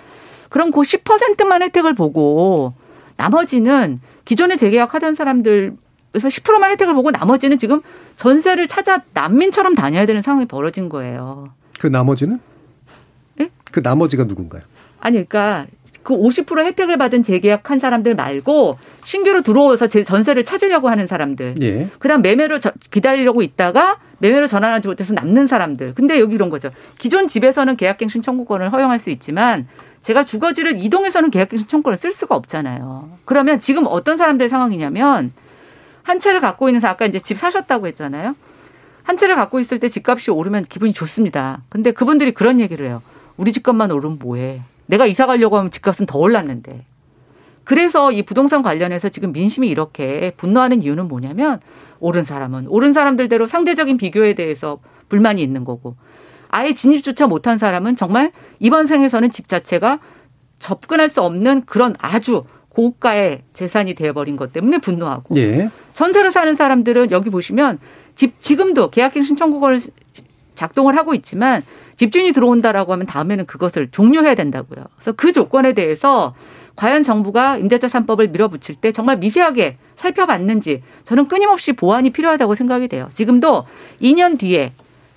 그럼 그 10%만 혜택을 보고 나머지는 기존에 재계약하던 사람들 그래서 10%만 혜택을 보고 나머지는 지금 전세를 찾아 난민처럼 다녀야 되는 상황이 벌어진 거예요. 그 나머지는? 네? 그 나머지가 누군가요? 아니, 그러니까 그 50% 혜택을 받은 재계약한 사람들 말고 신규로 들어와서 제 전세를 찾으려고 하는 사람들. 예. 그다음 매매로 저, 기다리려고 있다가 매매로 전환하지 못해서 남는 사람들. 근데 여기 이런 거죠. 기존 집에서는 계약갱신 청구권을 허용할 수 있지만 제가 주거지를 이동해서는 계약갱신 청구권을 쓸 수가 없잖아요. 그러면 지금 어떤 사람들 상황이냐면 한 채를 갖고 있는 사람 아까 이제 집 사셨다고 했잖아요. 한 채를 갖고 있을 때 집값이 오르면 기분이 좋습니다. 근데 그분들이 그런 얘기를 해요. 우리 집값만 오르면 뭐해. 내가 이사 가려고 하면 집값은 더 올랐는데. 그래서 이 부동산 관련해서 지금 민심이 이렇게 분노하는 이유는 뭐냐면 오른 사람은 오른 사람들대로 상대적인 비교에 대해서 불만이 있는 거고 아예 진입조차 못한 사람은 정말 이번 생에서는 집 자체가 접근할 수 없는 그런 아주 고가의 재산이 되어버린 것 때문에 분노하고 예. 전세로 사는 사람들은 여기 보시면 집 지금도 계약갱신 청구권을 작동을 하고 있지만 집주인이 들어온다라고 하면 다음에는 그것을 종료해야 된다고요. 그래서 그 조건에 대해서 과연 정부가 임대차 3법을 밀어붙일 때 정말 미세하게 살펴봤는지 저는 끊임없이 보완이 필요하다고 생각이 돼요. 지금도 2년 뒤에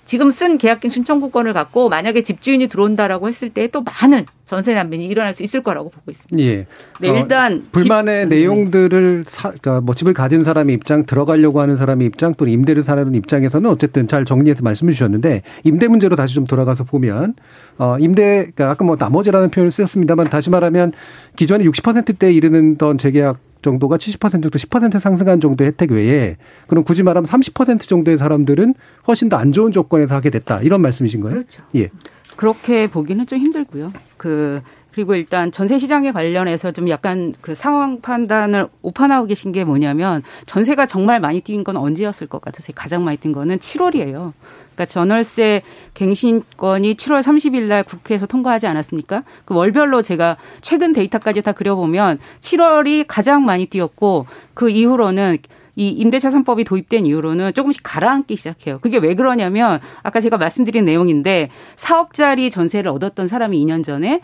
지금 쓴 계약갱 신청구권을 갖고 만약에 집주인이 들어온다라고 했을 때 또 많은 전세 난민이 일어날 수 있을 거라고 보고 있습니다. 예. 네, 일단 어, 불만의 집, 내용들을 사, 그러니까 뭐 집을 가진 사람의 입장, 들어가려고 하는 사람의 입장, 또는 임대를 사는 입장에서는 어쨌든 잘 정리해서 말씀해 주셨는데 임대 문제로 다시 좀 돌아가서 보면 어 임대 그러니까 아까 뭐 나머지라는 표현을 쓰셨습니다만 다시 말하면 기존에 60%대에 이르는 던 재계약 정도가 70%도 10% 상승한 정도의 혜택 외에 그럼 굳이 말하면 30% 정도의 사람들은 훨씬 더 안 좋은 조건에서 하게 됐다. 이런 말씀이신 거예요? 그렇죠. 예. 그렇게 보기는 좀 힘들고요. 그 그리고 일단 전세 시장에 관련해서 좀 약간 그 상황 판단을 오판하고 계신 게 뭐냐면 전세가 정말 많이 뛴 건 언제였을 것 같으세요? 가장 많이 뛴 거는 7월이에요. 그러니까 전월세 갱신권이 7월 30일 날 국회에서 통과하지 않았습니까? 그 월별로 제가 최근 데이터까지 다 그려보면 7월이 가장 많이 뛰었고 그 이후로는 이 임대차 3법이 도입된 이후로는 조금씩 가라앉기 시작해요. 그게 왜 그러냐면 아까 제가 말씀드린 내용인데 4억짜리 전세를 얻었던 사람이 2년 전에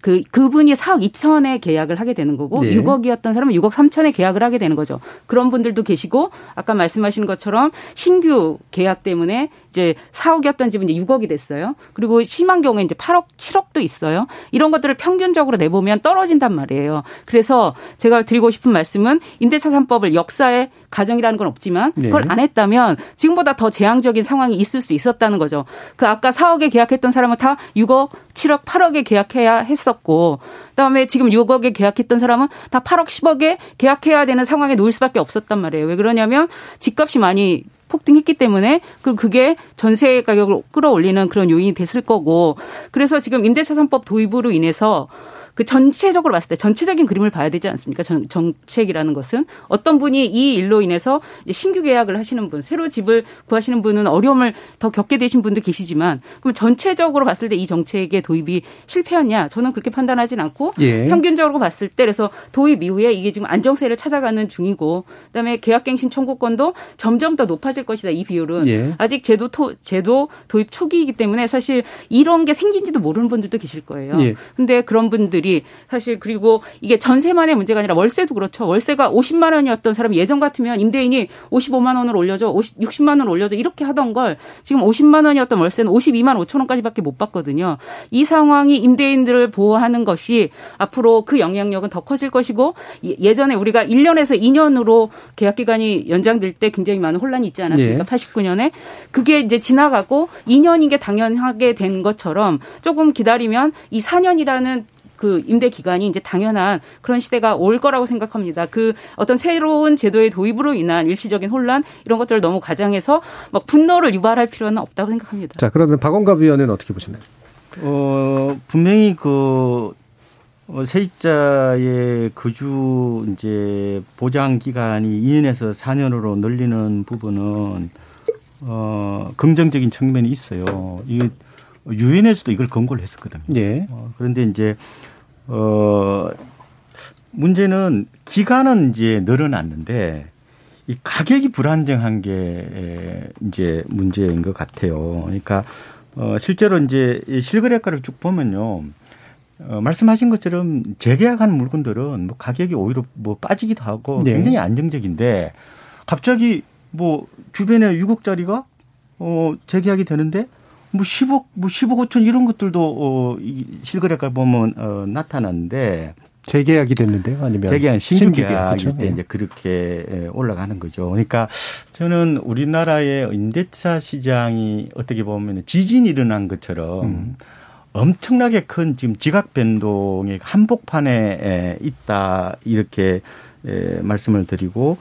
그 그분이 4억 2천에 계약을 하게 되는 거고 네. 6억이었던 사람은 6억 3천에 계약을 하게 되는 거죠. 그런 분들도 계시고 아까 말씀하신 것처럼 신규 계약 때문에 이제 4억이었던 집은 이제 6억이 됐어요. 그리고 심한 경우에 이제 8억, 7억도 있어요. 이런 것들을 평균적으로 내보면 떨어진단 말이에요. 그래서 제가 드리고 싶은 말씀은 임대차 3법을 역사의 가정이라는 건 없지만 네. 그걸 네. 안 했다면 지금보다 더 재앙적인 상황이 있을 수 있었다는 거죠. 그 아까 4억에 계약했던 사람은 다 6억, 7억, 8억에 계약해야 했었고 그다음에 지금 6억에 계약했던 사람은 다 8억, 10억에 계약해야 되는 상황에 놓일 수밖에 없었단 말이에요. 왜 그러냐면 집값이 많이 폭등했기 때문에 그 그게 전세 가격을 끌어올리는 그런 요인이 됐을 거고 그래서 지금 임대차 3법 도입으로 인해서 그 전체적으로 봤을 때 전체적인 그림을 봐야 되지 않습니까? 정, 정책이라는 것은 어떤 분이 이 일로 인해서 신규 계약을 하시는 분, 새로 집을 구하시는 분은 어려움을 더 겪게 되신 분도 계시지만 그럼 전체적으로 봤을 때 이 정책의 도입이 실패했냐? 저는 그렇게 판단하진 않고 예. 평균적으로 봤을 때 그래서 도입 이후에 이게 지금 안정세를 찾아가는 중이고 그다음에 계약갱신 청구권도 점점 더 높아질 것이다. 이 비율은 예. 아직 제도 토, 제도 도입 초기이기 때문에 사실 이런 게 생긴지도 모르는 분들도 계실 거예요. 예. 근데 그런 분들이 사실 그리고 이게 전세만의 문제가 아니라 월세도 그렇죠. 월세가 50만 원이었던 사람이 예전 같으면 임대인이 55만 원을 올려줘, 50, 60만 원을 올려줘 이렇게 하던 걸 지금 50만 원이었던 월세는 52만 5천 원까지밖에 못 받거든요. 이 상황이 임대인들을 보호하는 것이 앞으로 그 영향력은 더 커질 것이고 예, 예전에 우리가 1년에서 2년으로 계약 기간이 연장될 때 굉장히 많은 혼란이 있지 않았습니까? 예. 89년에 그게 이제 지나가고 2년인 게 당연하게 된 것처럼 조금 기다리면 이 4년이라는 그 임대 기간이 이제 당연한 그런 시대가 올 거라고 생각합니다. 그 어떤 새로운 제도의 도입으로 인한 일시적인 혼란 이런 것들을 너무 과장해서 막 분노를 유발할 필요는 없다고 생각합니다. 자, 그러면 박원갑 위원은 어떻게 보시나요? 어, 분명히 그 어, 세입자의 거주 이제 보장 기간이 2년에서 4년으로 늘리는 부분은 어, 긍정적인 측면이 있어요. 이게 유엔에서도 이걸 권고를 했었거든요. 예. 어, 그런데 이제 어 문제는 기간은 이제 늘어났는데 이 가격이 불안정한 게 이제 문제인 것 같아요. 그러니까 어 실제로 이제 실거래가를 쭉 보면요. 어, 말씀하신 것처럼 재계약하는 물건들은 뭐 가격이 오히려 뭐 빠지기도 하고 네. 굉장히 안정적인데 갑자기 뭐 주변에 6억짜리가 어 재계약이 되는데 뭐 10억, 뭐 10억 5천 이런 것들도 어, 이 실거래가 보면 어, 나타나는데 재계약이 됐는데요, 아니면 재계약 신규 계약일 그렇죠? 때 네. 이제 그렇게 올라가는 거죠. 그러니까 저는 우리나라의 임대차 시장이 어떻게 보면 지진이 일어난 것처럼 음. 엄청나게 큰 지금 지각 변동의 한복판에 있다 이렇게 말씀을 드리고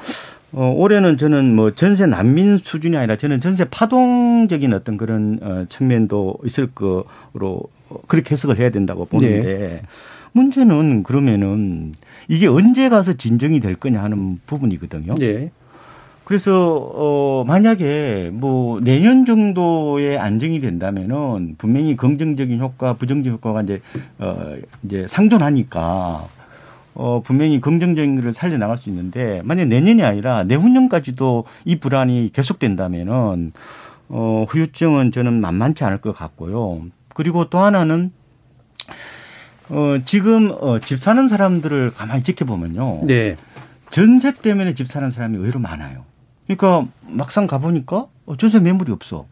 어, 올해는 저는 뭐 전세 난민 수준이 아니라 저는 전세 파동적인 어떤 그런 어, 측면도 있을 거로 그렇게 해석을 해야 된다고 보는데 네. 문제는 그러면은 이게 언제 가서 진정이 될 거냐 하는 부분이거든요. 네. 그래서 어 만약에 뭐 내년 정도에 안정이 된다면은 분명히 긍정적인 효과, 부정적 효과가 이제 어 이제 상존하니까 어, 분명히 긍정적인 것을 살려나갈 수 있는데 만약 내년이 아니라 내후년까지도 이 불안이 계속된다면은 어, 후유증은 저는 만만치 않을 것 같고요. 그리고 또 하나는 어, 지금 어, 집 사는 사람들을 가만히 지켜보면요. 네. 전세 때문에 집 사는 사람이 의외로 많아요. 그러니까 막상 가보니까 어, 전세 매물이 없어.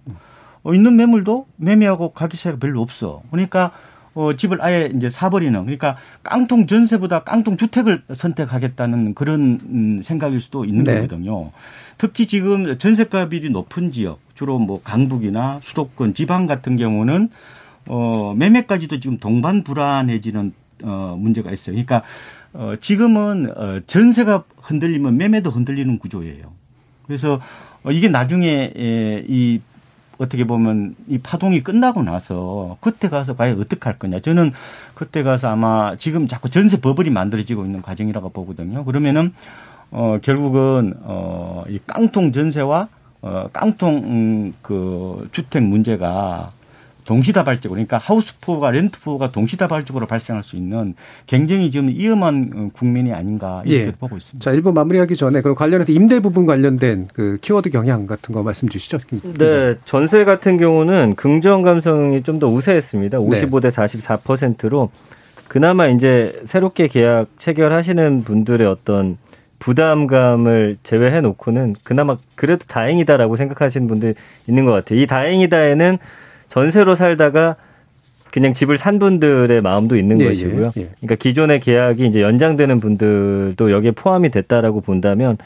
어, 있는 매물도 매매하고 가격 차이가 별로 없어. 그러니까 어, 집을 아예 이제 사버리는 그러니까 깡통 전세보다 깡통 주택을 선택하겠다는 그런 음, 생각일 수도 있는 네. 거거든요. 특히 지금 전세가율이 높은 지역 주로 뭐 강북이나 수도권 지방 같은 경우는 어, 매매까지도 지금 동반 불안해지는 어, 문제가 있어요. 그러니까 어, 지금은 어, 전세가 흔들리면 매매도 흔들리는 구조예요. 그래서 어, 이게 나중에 에, 이 어떻게 보면 이 파동이 끝나고 나서 그때 가서 과연 어떻게 할 거냐. 저는 그때 가서 아마 지금 자꾸 전세 버블이 만들어지고 있는 과정이라고 보거든요. 그러면은 어 결국은 어이 깡통 전세와 어 깡통 음, 그 주택 문제가 동시다발적으로 그러니까 하우스푸어가 렌트푸어가 동시다발적으로 발생할 수 있는 굉장히 지금 위험한 어, 국면이 아닌가 이렇게 예. 보고 있습니다. 자, 일부 마무리하기 전에 그럼 관련해서 임대 부분 관련된 그 키워드 경향 같은 거 말씀 주시죠. 네, 전세 같은 경우는 긍정 감성이 좀 더 우세했습니다. 55대 44%로 그나마 이제 새롭게 계약 체결하시는 분들의 어떤 부담감을 제외해 놓고는 그나마 그래도 다행이다라고 생각하시는 분들 있는 것 같아요. 이 다행이다에는 전세로 살다가 그냥 집을 산 분들의 마음도 있는 예, 것이고요. 예, 예. 그러니까 기존의 계약이 이제 연장되는 분들도 여기에 포함이 됐다라고 본다면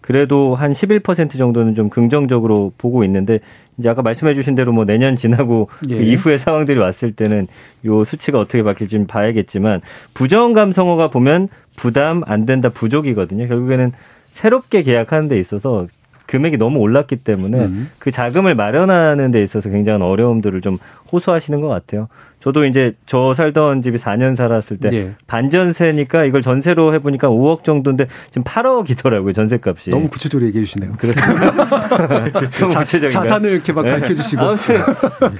그래도 한 11% 정도는 좀 긍정적으로 보고 있는데 이제 아까 말씀해 주신 대로 뭐 내년 지나고 예. 그 이후의 상황들이 왔을 때는 요 수치가 어떻게 바뀔지 좀 봐야겠지만 부정 감성어가 보면 부담 안 된다 부족이거든요. 결국에는 새롭게 계약하는 데 있어서 금액이 너무 올랐기 때문에 음. 그 자금을 마련하는 데 있어서 굉장한 어려움들을 좀 호소하시는 것 같아요. 저도 이제 저 살던 집이 4년 살았을 때 예. 반전세니까 이걸 전세로 해보니까 5억 정도인데 지금 8억이더라고요 전세값이. 너무 구체적으로 얘기해 주시네요. 그래서 자, 자산을 이렇게 막 네. 밝혀주시고. 아무튼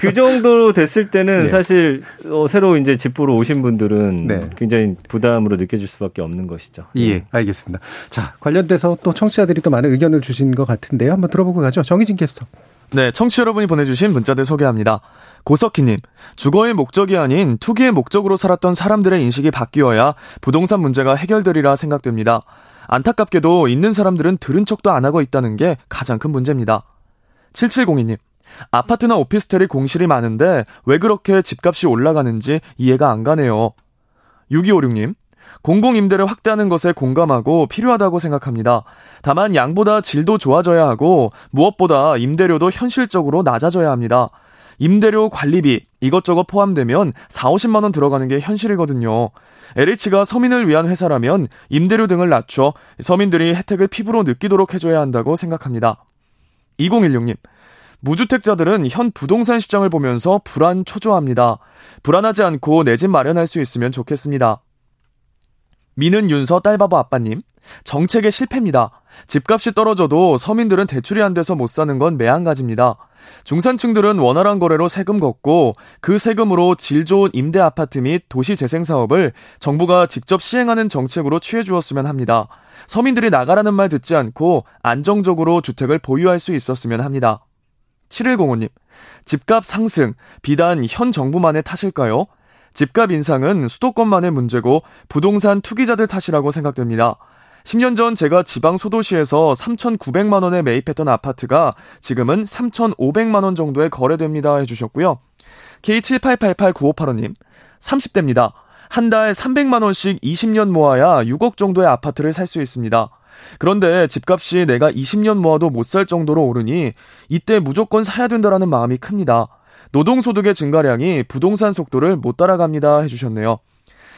그 정도로 됐을 때는 네. 사실 어, 새로 이제 집 보러 오신 분들은 네. 굉장히 부담으로 느껴질 수밖에 없는 것이죠. 예, 알겠습니다. 자 관련돼서 또 청취자들이 또 많은 의견을 주신 것 같은데요. 한번 들어보고 가죠. 정희진 캐스터. 네, 청취 여러분이 보내주신 문자들 소개합니다. 고석희님, 주거의 목적이 아닌 투기의 목적으로 살았던 사람들의 인식이 바뀌어야 부동산 문제가 해결되리라 생각됩니다. 안타깝게도 있는 사람들은 들은 척도 안 하고 있다는 게 가장 큰 문제입니다. 7702님, 아파트나 오피스텔이 공실이 많은데 왜 그렇게 집값이 올라가는지 이해가 안 가네요. 6256님, 공공임대를 확대하는 것에 공감하고 필요하다고 생각합니다. 다만 양보다 질도 좋아져야 하고 무엇보다 임대료도 현실적으로 낮아져야 합니다. 임대료 관리비 이것저것 포함되면 4, 50만 원 들어가는 게 현실이거든요. LH가 서민을 위한 회사라면 임대료 등을 낮춰 서민들이 혜택을 피부로 느끼도록 해줘야 한다고 생각합니다. 2016님. 무주택자들은 현 부동산 시장을 보면서 불안 초조합니다. 불안하지 않고 내 집 마련할 수 있으면 좋겠습니다. 미는 윤서 딸바보 아빠님. 정책의 실패입니다. 집값이 떨어져도 서민들은 대출이 안 돼서 못 사는 건 매한가지입니다. 중산층들은 원활한 거래로 세금 걷고 그 세금으로 질 좋은 임대 아파트 및 도시 재생 사업을 정부가 직접 시행하는 정책으로 취해 주었으면 합니다. 서민들이 나가라는 말 듣지 않고 안정적으로 주택을 보유할 수 있었으면 합니다. 7105님, 집값 상승, 비단 현 정부만의 탓일까요? 집값 인상은 수도권만의 문제고 부동산 투기자들 탓이라고 생각됩니다. 10년 전 제가 지방 소도시에서 3,900만 원에 매입했던 아파트가 지금은 3,500만 원 정도에 거래됩니다 해주셨고요. K78889585님, 30대입니다. 한 달 300만 원씩 20년 모아야 6억 정도의 아파트를 살 수 있습니다. 그런데 집값이 내가 20년 모아도 못 살 정도로 오르니 이때 무조건 사야 된다라는 마음이 큽니다. 노동소득의 증가량이 부동산 속도를 못 따라갑니다 해주셨네요.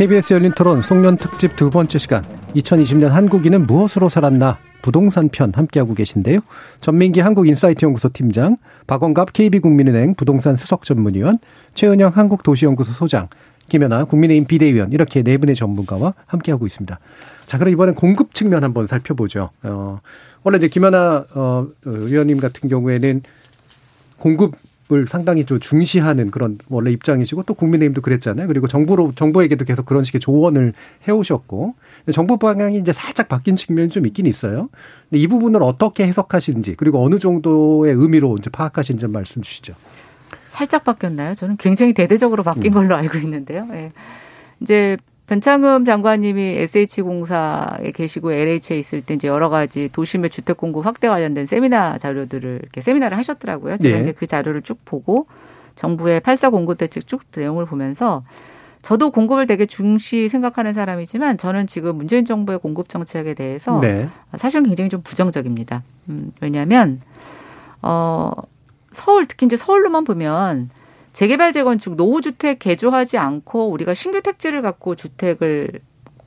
KBS 열린 토론 송년 특집 두 번째 시간 2020년 한국인은 무엇으로 살았나 부동산 편 함께하고 계신데요. 전민기 한국인사이트 연구소 팀장, 박원갑 KB국민은행 부동산 수석 전문위원, 최은영 한국도시연구소 소장, 김연아 국민의힘 비대위원 이렇게 네 분의 전문가와 함께하고 있습니다. 자, 그럼 이번엔 공급 측면 한번 살펴보죠. 어, 원래 이제 김연아 어, 의원님 같은 경우에는 공급 을 상당히 좀 중시하는 그런 원래 입장이시고 또 국민의힘도 그랬잖아요. 그리고 정부로 정부에게도 계속 그런 식의 조언을 해오셨고 정부 방향이 이제 살짝 바뀐 측면이 좀 있긴 있어요. 근데 이 부분을 어떻게 해석하시는지 그리고 어느 정도의 의미로 이제 파악하시는지 말씀 주시죠. 살짝 바뀌었나요? 저는 굉장히 대대적으로 바뀐 음. 걸로 알고 있는데요. 예. 이제 변창흠 장관님이 SH공사에 계시고 LH에 있을 때 이제 여러 가지 도심의 주택 공급 확대 관련된 세미나 자료들을 이렇게 세미나를 하셨더라고요. 제가 네. 이제 그 자료를 쭉 보고 정부의 8사 공급 대책 쭉 내용을 보면서 저도 공급을 되게 중시 생각하는 사람이지만 저는 지금 문재인 정부의 공급 정책에 대해서 네. 사실은 굉장히 좀 부정적입니다. 음, 왜냐하면 어 서울 특히 이제 서울로만 보면 재개발 재건축 노후주택 개조하지 않고 우리가 신규 택지를 갖고 주택을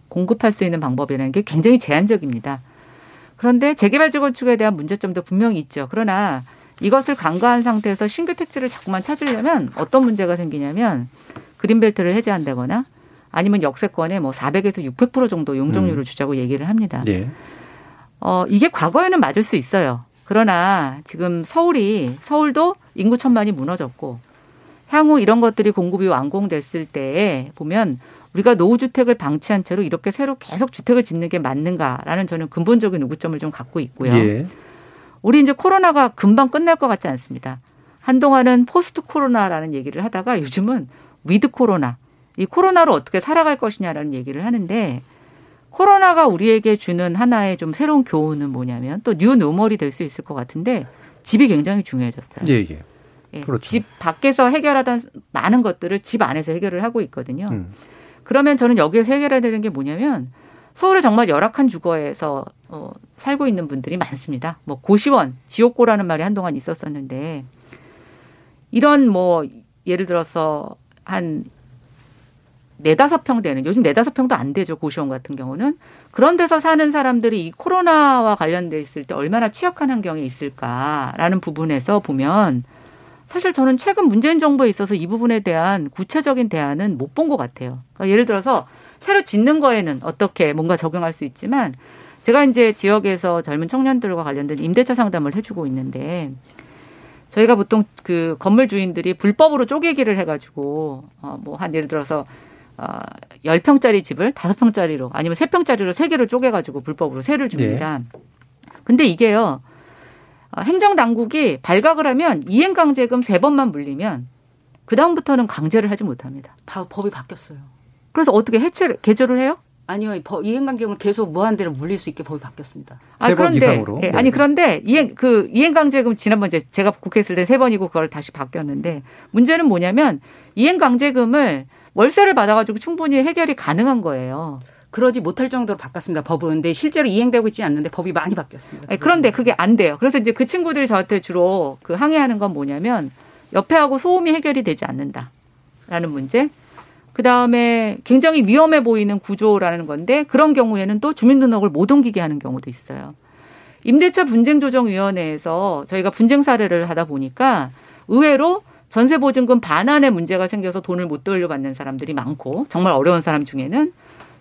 공급할 수 있는 방법이라는 게 굉장히 제한적입니다. 그런데 재개발 재건축에 대한 문제점도 분명히 있죠. 그러나 이것을 간과한 상태에서 신규 택지를 자꾸만 찾으려면 어떤 문제가 생기냐면 그린벨트를 해제한다거나 아니면 역세권에 뭐 400에서 600% 정도 용적률을 음. 주자고 얘기를 합니다. 네. 어, 이게 과거에는 맞을 수 있어요. 그러나 지금 서울이 서울도 인구 천만이 무너졌고 향후 이런 것들이 공급이 완공됐을 때 보면 우리가 노후주택을 방치한 채로 이렇게 새로 계속 주택을 짓는 게 맞는가라는 저는 근본적인 의구점을 좀 갖고 있고요. 예. 우리 이제 코로나가 금방 끝날 것 같지 않습니다. 한동안은 post 코로나라는 얘기를 하다가 요즘은 with 코로나, 이 코로나로 어떻게 살아갈 것이냐라는 얘기를 하는데 코로나가 우리에게 주는 하나의 좀 새로운 교훈은 뭐냐면 또 new normal이 될 수 있을 것 같은데 집이 굉장히 중요해졌어요. 예, 예. 예 그렇죠. 집 밖에서 해결하던 많은 것들을 집 안에서 해결을 하고 있거든요. 음. 그러면 저는 여기에서 해결해야 되는 게 뭐냐면 서울에 정말 열악한 주거에서 어, 살고 있는 분들이 많습니다. 뭐 고시원, 지옥고라는 말이 한동안 있었었는데 이런 뭐 예를 들어서 한 네다섯 평 되는 요즘 네다섯 평도 안 되죠 고시원 같은 경우는 그런 데서 사는 사람들이 이 코로나와 관련돼 있을 때 얼마나 취약한 환경에 있을까라는 부분에서 보면 사실 저는 최근 문재인 정부에 있어서 이 부분에 대한 구체적인 대안은 못 본 것 같아요. 그러니까 예를 들어서 새로 짓는 거에는 어떻게 뭔가 적용할 수 있지만 제가 이제 지역에서 젊은 청년들과 관련된 임대차 상담을 해주고 있는데 저희가 보통 그 건물 주인들이 불법으로 쪼개기를 해가지고 어뭐 한 예를 들어서 어 10평짜리 집을 5평짜리로 아니면 3평짜리로 3개를 쪼개가지고 불법으로 세를 줍니다. 네. 근데 이게요. 어, 행정 당국이 발각을 하면 이행 강제금 세 번만 물리면 그 다음부터는 강제를 하지 못합니다. 다 법이 바뀌었어요. 그래서 어떻게 해체를 개조를 해요? 아니요, 이행강제금을 계속 무한대로 물릴 수 있게 법이 바뀌었습니다. 아 그런데 이상으로. 예, 네. 아니 그런데 이행 그 이행강제금 지난번 에 제가 국회 있을 때 세 번이고 그걸 다시 바뀌었는데 문제는 뭐냐면 이행강제금을 월세를 받아가지고 충분히 해결이 가능한 거예요. 그러지 못할 정도로 바꿨습니다. 법은. 근데 실제로 이행되고 있지 않는데 법이 많이 바뀌었습니다. 아니, 그런데 그게 안 돼요. 그래서 이제 그 친구들이 저한테 주로 그 항의하는 건 뭐냐면 옆에 하고 소음이 해결이 되지 않는다라는 문제. 그 다음에 굉장히 위험해 보이는 구조라는 건데 그런 경우에는 또 주민등록을 못 옮기게 하는 경우도 있어요. 임대차 분쟁조정위원회에서 저희가 분쟁 사례를 하다 보니까 의외로 전세보증금 반환에 문제가 생겨서 돈을 못 돌려받는 사람들이 많고 정말 어려운 사람 중에는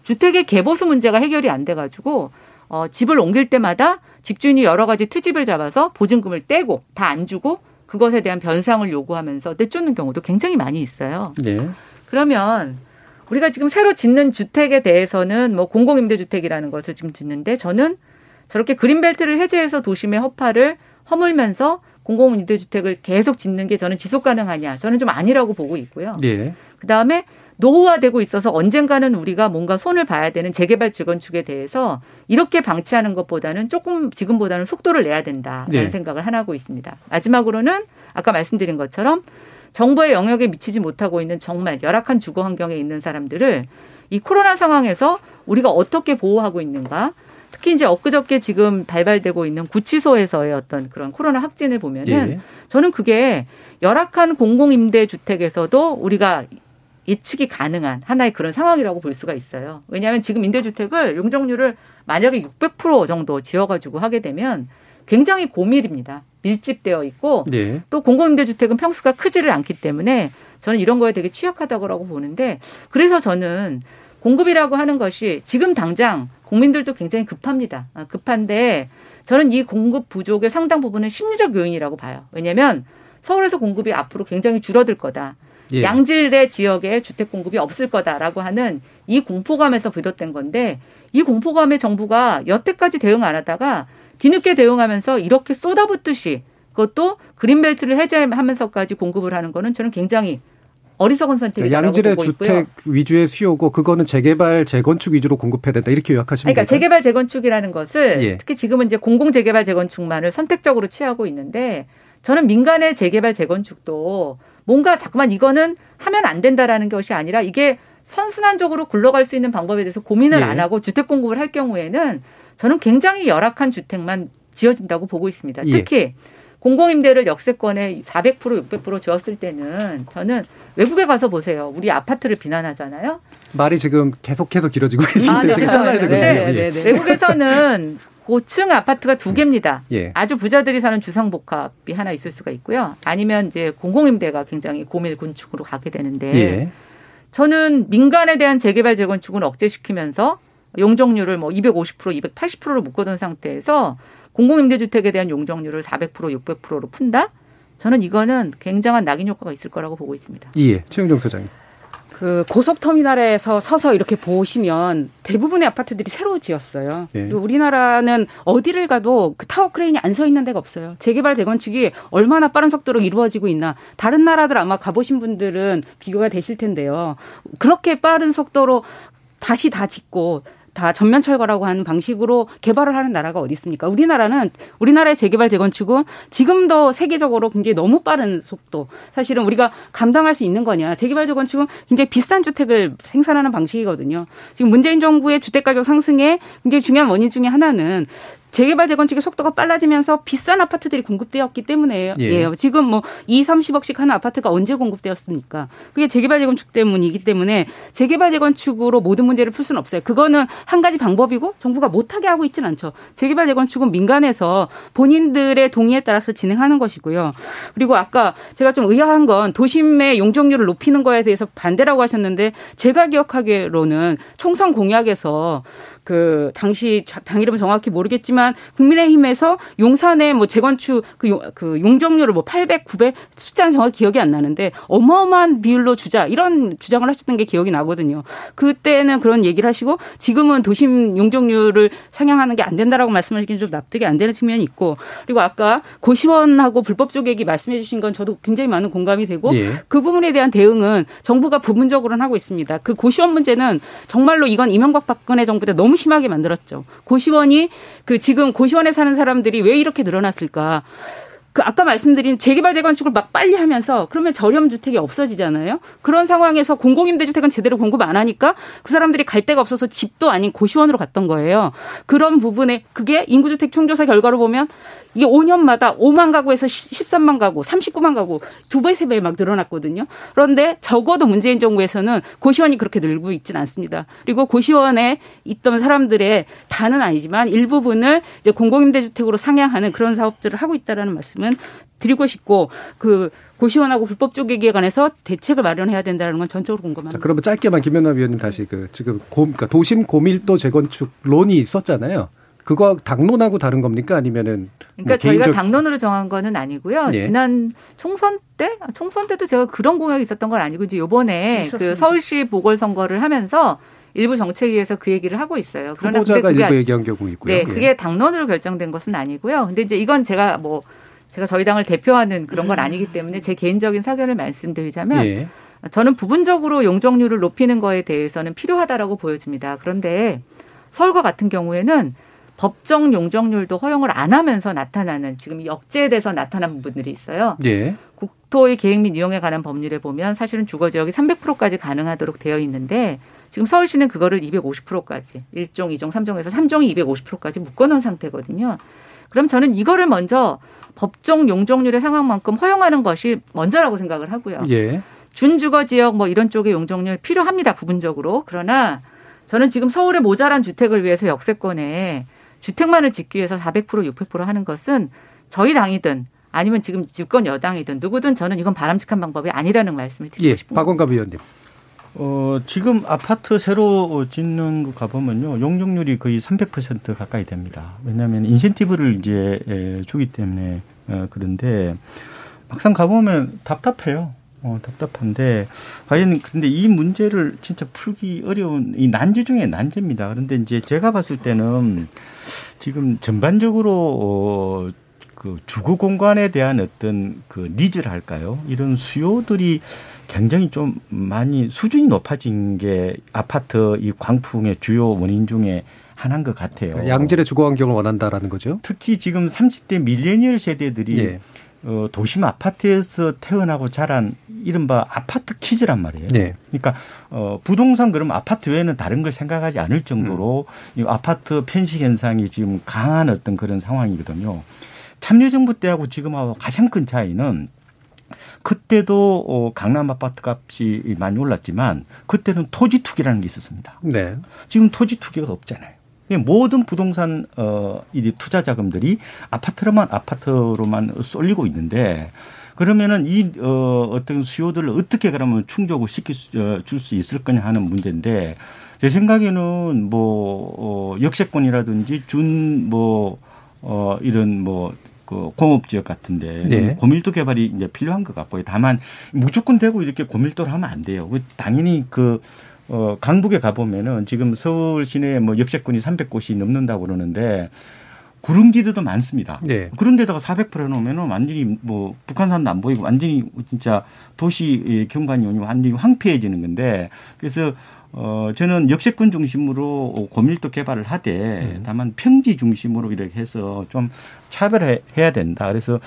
주택의 개보수 문제가 해결이 안 돼가지고 어, 집을 옮길 때마다 집주인이 여러 가지 트집을 잡아서 보증금을 떼고 다 안 주고 그것에 대한 변상을 요구하면서 내쫓는 경우도 굉장히 많이 있어요. 네. 그러면 우리가 지금 새로 짓는 주택에 대해서는 뭐 공공임대주택이라는 것을 지금 짓는데 저는 저렇게 그린벨트를 해제해서 도심의 허파를 허물면서 공공임대주택을 계속 짓는 게 저는 지속 가능하냐? 저는 좀 아니라고 보고 있고요. 예. 그 다음에 노후화되고 있어서 언젠가는 우리가 뭔가 손을 봐야 되는 재개발 재건축에 대해서 이렇게 방치하는 것보다는 조금 지금보다는 속도를 내야 된다라는 네. 생각을 하나 하고 있습니다. 마지막으로는 아까 말씀드린 것처럼 정부의 영역에 미치지 못하고 있는 정말 열악한 주거 환경에 있는 사람들을 이 코로나 상황에서 우리가 어떻게 보호하고 있는가 특히 이제 엊그저께 지금 발발되고 있는 구치소에서의 어떤 그런 코로나 확진을 보면은 예. 저는 그게 열악한 공공임대 주택에서도 우리가 예측이 가능한 하나의 그런 상황이라고 볼 수가 있어요. 왜냐하면 지금 임대주택을 용적률을 만약에 600% 정도 지어가지고 하게 되면 굉장히 고밀입니다. 밀집되어 있고 네. 또 공공임대주택은 평수가 크지를 않기 때문에 저는 이런 거에 되게 취약하다고 보는데 그래서 저는 공급이라고 하는 것이 지금 당장 국민들도 굉장히 급합니다. 아, 급한데 저는 이 공급 부족의 상당 부분은 심리적 요인이라고 봐요. 왜냐하면 서울에서 공급이 앞으로 굉장히 줄어들 거다. 예. 양질의 지역에 주택 공급이 없을 거다라고 하는 이 공포감에서 비롯된 건데 이 공포감에 정부가 여태까지 대응 안 하다가 뒤늦게 대응하면서 이렇게 쏟아붓듯이 그것도 그린벨트를 해제하면서까지 공급을 하는 거는 저는 굉장히 어리석은 선택이라고 그러니까 양질의 주택 있고요. 위주의 수요고 그거는 재개발 재건축 위주로 공급해야 된다 이렇게 요약하시면 그러니까 재개발 재건축이라는 것을 예. 특히 지금은 이제 공공 재개발 재건축만을 선택적으로 취하고 있는데 저는 민간의 재개발 재건축도 뭔가 자꾸만 이거는 하면 안 된다라는 것이 아니라 이게 선순환적으로 굴러갈 수 있는 방법에 대해서 고민을 예. 안 하고 주택 공급을 할 경우에는 저는 굉장히 열악한 주택만 지어진다고 보고 있습니다. 예. 특히 공공임대를 역세권에 400% 600% 지었을 때는 저는 외국에 가서 보세요. 우리 아파트를 비난하잖아요. 말이 지금 계속해서 길어지고 계신데 아, 네. 좀 잘라야 되거든요. 네, 네, 네. 외국에서는 고층 아파트가 두 개입니다. 예. 아주 부자들이 사는 주상복합이 하나 있을 수가 있고요. 아니면 이제 공공임대가 굉장히 고밀 건축으로 가게 되는데 예. 저는 민간에 대한 재개발 재건축은 억제시키면서 용적률을 뭐 250%, 280%로 묶어둔 상태에서 공공임대주택에 대한 용적률을 400%, 600%로 푼다? 저는 이거는 굉장한 낙인 효과가 있을 거라고 보고 있습니다. 예, 최영정 소장님. 그 고속터미널에서 서서 이렇게 보시면 대부분의 아파트들이 새로 지었어요. 네. 그리고 우리나라는 어디를 가도 그 타워 크레인이 안 서 있는 데가 없어요. 재개발 재건축이 얼마나 빠른 속도로 이루어지고 있나. 다른 나라들 아마 가보신 분들은 비교가 되실 텐데요. 그렇게 빠른 속도로 다시 다 짓고 다 전면 철거라고 하는 방식으로 개발을 하는 나라가 어디 있습니까? 우리나라는 우리나라의 재개발 재건축은 지금도 세계적으로 굉장히 너무 빠른 속도. 사실은 우리가 감당할 수 있는 거냐? 재개발 재건축은 굉장히 비싼 주택을 생산하는 방식이거든요. 지금 문재인 정부의 주택 가격 상승에 굉장히 중요한 원인 중에 하나는 재개발 재건축의 속도가 빨라지면서 비싼 아파트들이 공급되었기 때문에요. 예. 지금 뭐 2, 30억씩 하는 아파트가 언제 공급되었습니까? 그게 재개발 재건축 때문이기 때문에 재개발 재건축으로 모든 문제를 풀 수는 없어요. 그거는 한 가지 방법이고 정부가 못하게 하고 있지는 않죠. 재개발 재건축은 민간에서 본인들의 동의에 따라서 진행하는 것이고요. 그리고 아까 제가 좀 의아한 건 도심의 용적률을 높이는 거에 대해서 반대라고 하셨는데 제가 기억하기로는 총선 공약에서 그 당시 당 이름은 정확히 모르겠지만 국민의힘에서 용산의 뭐 재건축 그, 용, 그 용적률을 뭐 800, 900 숫자는 정확히 기억이 안 나는데 어마어마한 비율로 주자 이런 주장을 하셨던 게 기억이 나거든요. 그때는 그런 얘기를 하시고 지금은 도심 용적률을 상향하는 게 안 된다라고 말씀하시기는 좀 납득이 안 되는 측면이 있고 그리고 아까 고시원하고 불법 조객이 말씀해 주신 건 저도 굉장히 많은 공감이 되고 예. 그 부분에 대한 대응은 정부가 부분적으로는 하고 있습니다. 그 고시원 문제는 정말로 이건 이명박 박근혜 정부 때 너무 너무 심하게 만들었죠. 고시원이 그 지금 고시원에 사는 사람들이 왜 이렇게 늘어났을까? 그 아까 말씀드린 재개발 재건축을 막 빨리 하면서 그러면 저렴 주택이 없어지잖아요. 그런 상황에서 공공임대주택은 제대로 공급 안 하니까 그 사람들이 갈 데가 없어서 집도 아닌 고시원으로 갔던 거예요. 그런 부분에 그게 인구주택 총조사 결과로 보면 이게 5년마다 5만 가구에서 13만 가구, 39만 가구 두 배, 세 배 막 늘어났거든요. 그런데 적어도 문재인 정부에서는 고시원이 그렇게 늘고 있지는 않습니다. 그리고 고시원에 있던 사람들의 다는 아니지만 일부분을 이제 공공임대주택으로 상향하는 그런 사업들을 하고 있다라는 말씀 은 드리고 싶고 그 고시원하고 불법 쪼개기에 관해서 대책을 마련해야 된다는 건 전적으로 궁금합니다. 자, 그러면 짧게만 김연아 위원님 다시 그 지금 고, 그러니까 도심 고밀도 재건축론이 있었잖아요. 그거 당론하고 다른 겁니까 아니면은 뭐 그러니까 뭐 저희가 개인적... 당론으로 정한 거는 아니고요. 예. 지난 총선 때 총선 때도 제가 그런 공약이 있었던 건 아니고 이제 요번에 그 서울시 보궐 선거를 하면서 일부 정책위에서 그 얘기를 하고 있어요. 그러나 후보자가 일부 얘기한 경우 있고요. 네, 예. 그게 당론으로 결정된 것은 아니고요. 근데 이제 이건 제가 뭐 제가 저희 당을 대표하는 그런 건 아니기 때문에 제 개인적인 사견을 말씀드리자면 예. 저는 부분적으로 용적률을 높이는 거에 대해서는 필요하다라고 보여집니다. 그런데 서울과 같은 경우에는 법정 용적률도 허용을 안 하면서 나타나는 지금 역제돼서 나타난 부분들이 있어요. 예. 국토의 계획 및 이용에 관한 법률에 보면 사실은 주거 지역이 300%까지 가능하도록 되어 있는데 지금 서울시는 그거를 250%까지 1종, 2종, 3종에서 3종이 250%까지 묶어놓은 상태거든요. 그럼 저는 이거를 먼저 법정 용적률의 상황만큼 허용하는 것이 먼저라고 생각을 하고요. 예. 준주거 지역 뭐 이런 쪽의 용적률 필요합니다 부분적으로 그러나 저는 지금 서울의 모자란 주택을 위해서 역세권에 주택만을 짓기 위해서 400% 600% 하는 것은 저희 당이든 아니면 지금 집권 여당이든 누구든 저는 이건 바람직한 방법이 아니라는 말씀을 드리고 예, 싶습니다. 박원갑 의원님. 어, 지금 아파트 새로 짓는 거 가보면요. 용적률이 거의 300% 가까이 됩니다. 왜냐하면 인센티브를 이제 주기 때문에 어, 그런데 막상 가보면 답답해요. 어, 답답한데 과연 근데 이 문제를 진짜 풀기 어려운 이 난제 중에 난제입니다. 그런데 이제 제가 봤을 때는 지금 전반적으로 어, 그 주거 공간에 대한 어떤 그 needs랄까요? 이런 수요들이 굉장히 좀 많이 수준이 높아진 게 아파트 이 광풍의 주요 원인 중에 하나인 것 같아요. 양질의 주거 환경을 원한다라는 거죠. 특히 지금 30대 밀레니얼 세대들이 예. 어, 도심 아파트에서 태어나고 자란 이른바 아파트 키즈란 말이에요. 네. 그러니까 어, 부동산 그러면 아파트 외에는 다른 걸 생각하지 않을 정도로 음. 이 아파트 편식 현상이 지금 강한 어떤 그런 상황이거든요. 참여정부 때하고 지금하고 가장 큰 차이는 그때도 어, 강남 아파트 값이 많이 올랐지만 그때는 토지 투기라는 게 있었습니다. 네. 지금 토지 투기가 없잖아요. 모든 부동산 어, 이 투자 자금들이 아파트로만 아파트로만 쏠리고 있는데 그러면은 이 어, 어떤 수요들을 어떻게 그러면 충족을 시킬 수, 어, 줄수 있을 거냐 하는 문제인데 제 생각에는 뭐 어, 역세권이라든지 준뭐 어, 이런 뭐 그 공업 지역 같은데 네. 고밀도 개발이 이제 필요한 것 같고요. 다만 무조건 되고 이렇게 고밀도를 하면 안 돼요. 그 당연히 그 어, 강북에 가보면은 지금 서울 시내에 뭐 역세권이 300곳이 넘는다고 그러는데 구릉지대도 많습니다. 네. 그런데다가 400% 해놓으면은 완전히 뭐 북한산도 안 보이고 완전히 진짜 도시 경관이 완전히 황폐해지는 건데 그래서 어, 저는 역세권 중심으로 고밀도 개발을 하되 음. 다만 평지 중심으로 이렇게 해서 좀 차별해야 된다. 그래서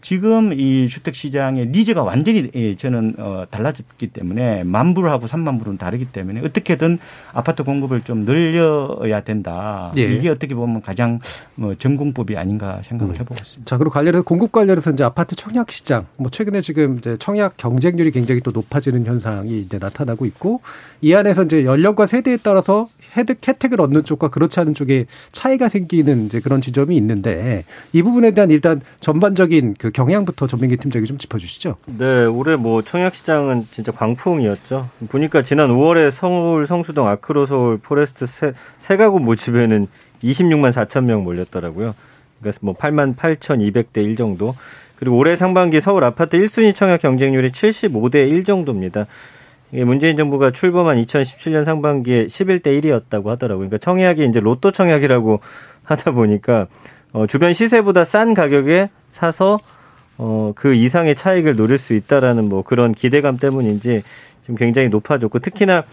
지금 이 주택 시장의 니즈가 완전히 예, 저는 어 달라졌기 때문에 만 불하고 삼만불은 다르기 때문에 어떻게든 아파트 공급을 좀 늘려야 된다. 예. 이게 어떻게 보면 가장 뭐 정공법이 아닌가 생각을 음. 해보고 있습니다. 자, 그리고 관련해서 공급 관련해서 이제 아파트 청약 시장 뭐 최근에 지금 이제 청약 경쟁률이 굉장히 또 높아지는 현상이 이제 나타나고 있고 이 안에서 이제 연령과 세대에 따라서 혜택, 혜택을 얻는 쪽과 그렇지 않은 쪽에 차이가 생기는 이제 그런 지점이 있는데 이 부분에 대한 일단 전반적인 그 경향부터 전민기 팀장이 좀 짚어주시죠. 네, 올해 뭐 청약 시장은 진짜 광풍이었죠. 보니까 지난 5월에 서울 성수동 아크로 서울 포레스트 세, 세 가구 모집에는 26만 4천 명 몰렸더라고요. 그래서 뭐 8만 8,200대 1 정도. 그리고 올해 상반기 서울 아파트 1순위 청약 경쟁률이 75대 1 정도입니다. 문재인 정부가 출범한 2017년 상반기에 11대 1이었다고 하더라고요. 그러니까 청약이 이제 로또 청약이라고 하다 보니까 어, 주변 시세보다 싼 가격에 사서 어, 그 이상의 차익을 노릴 수 있다라는 뭐 그런 기대감 때문인지 좀 굉장히 높아졌고 특히나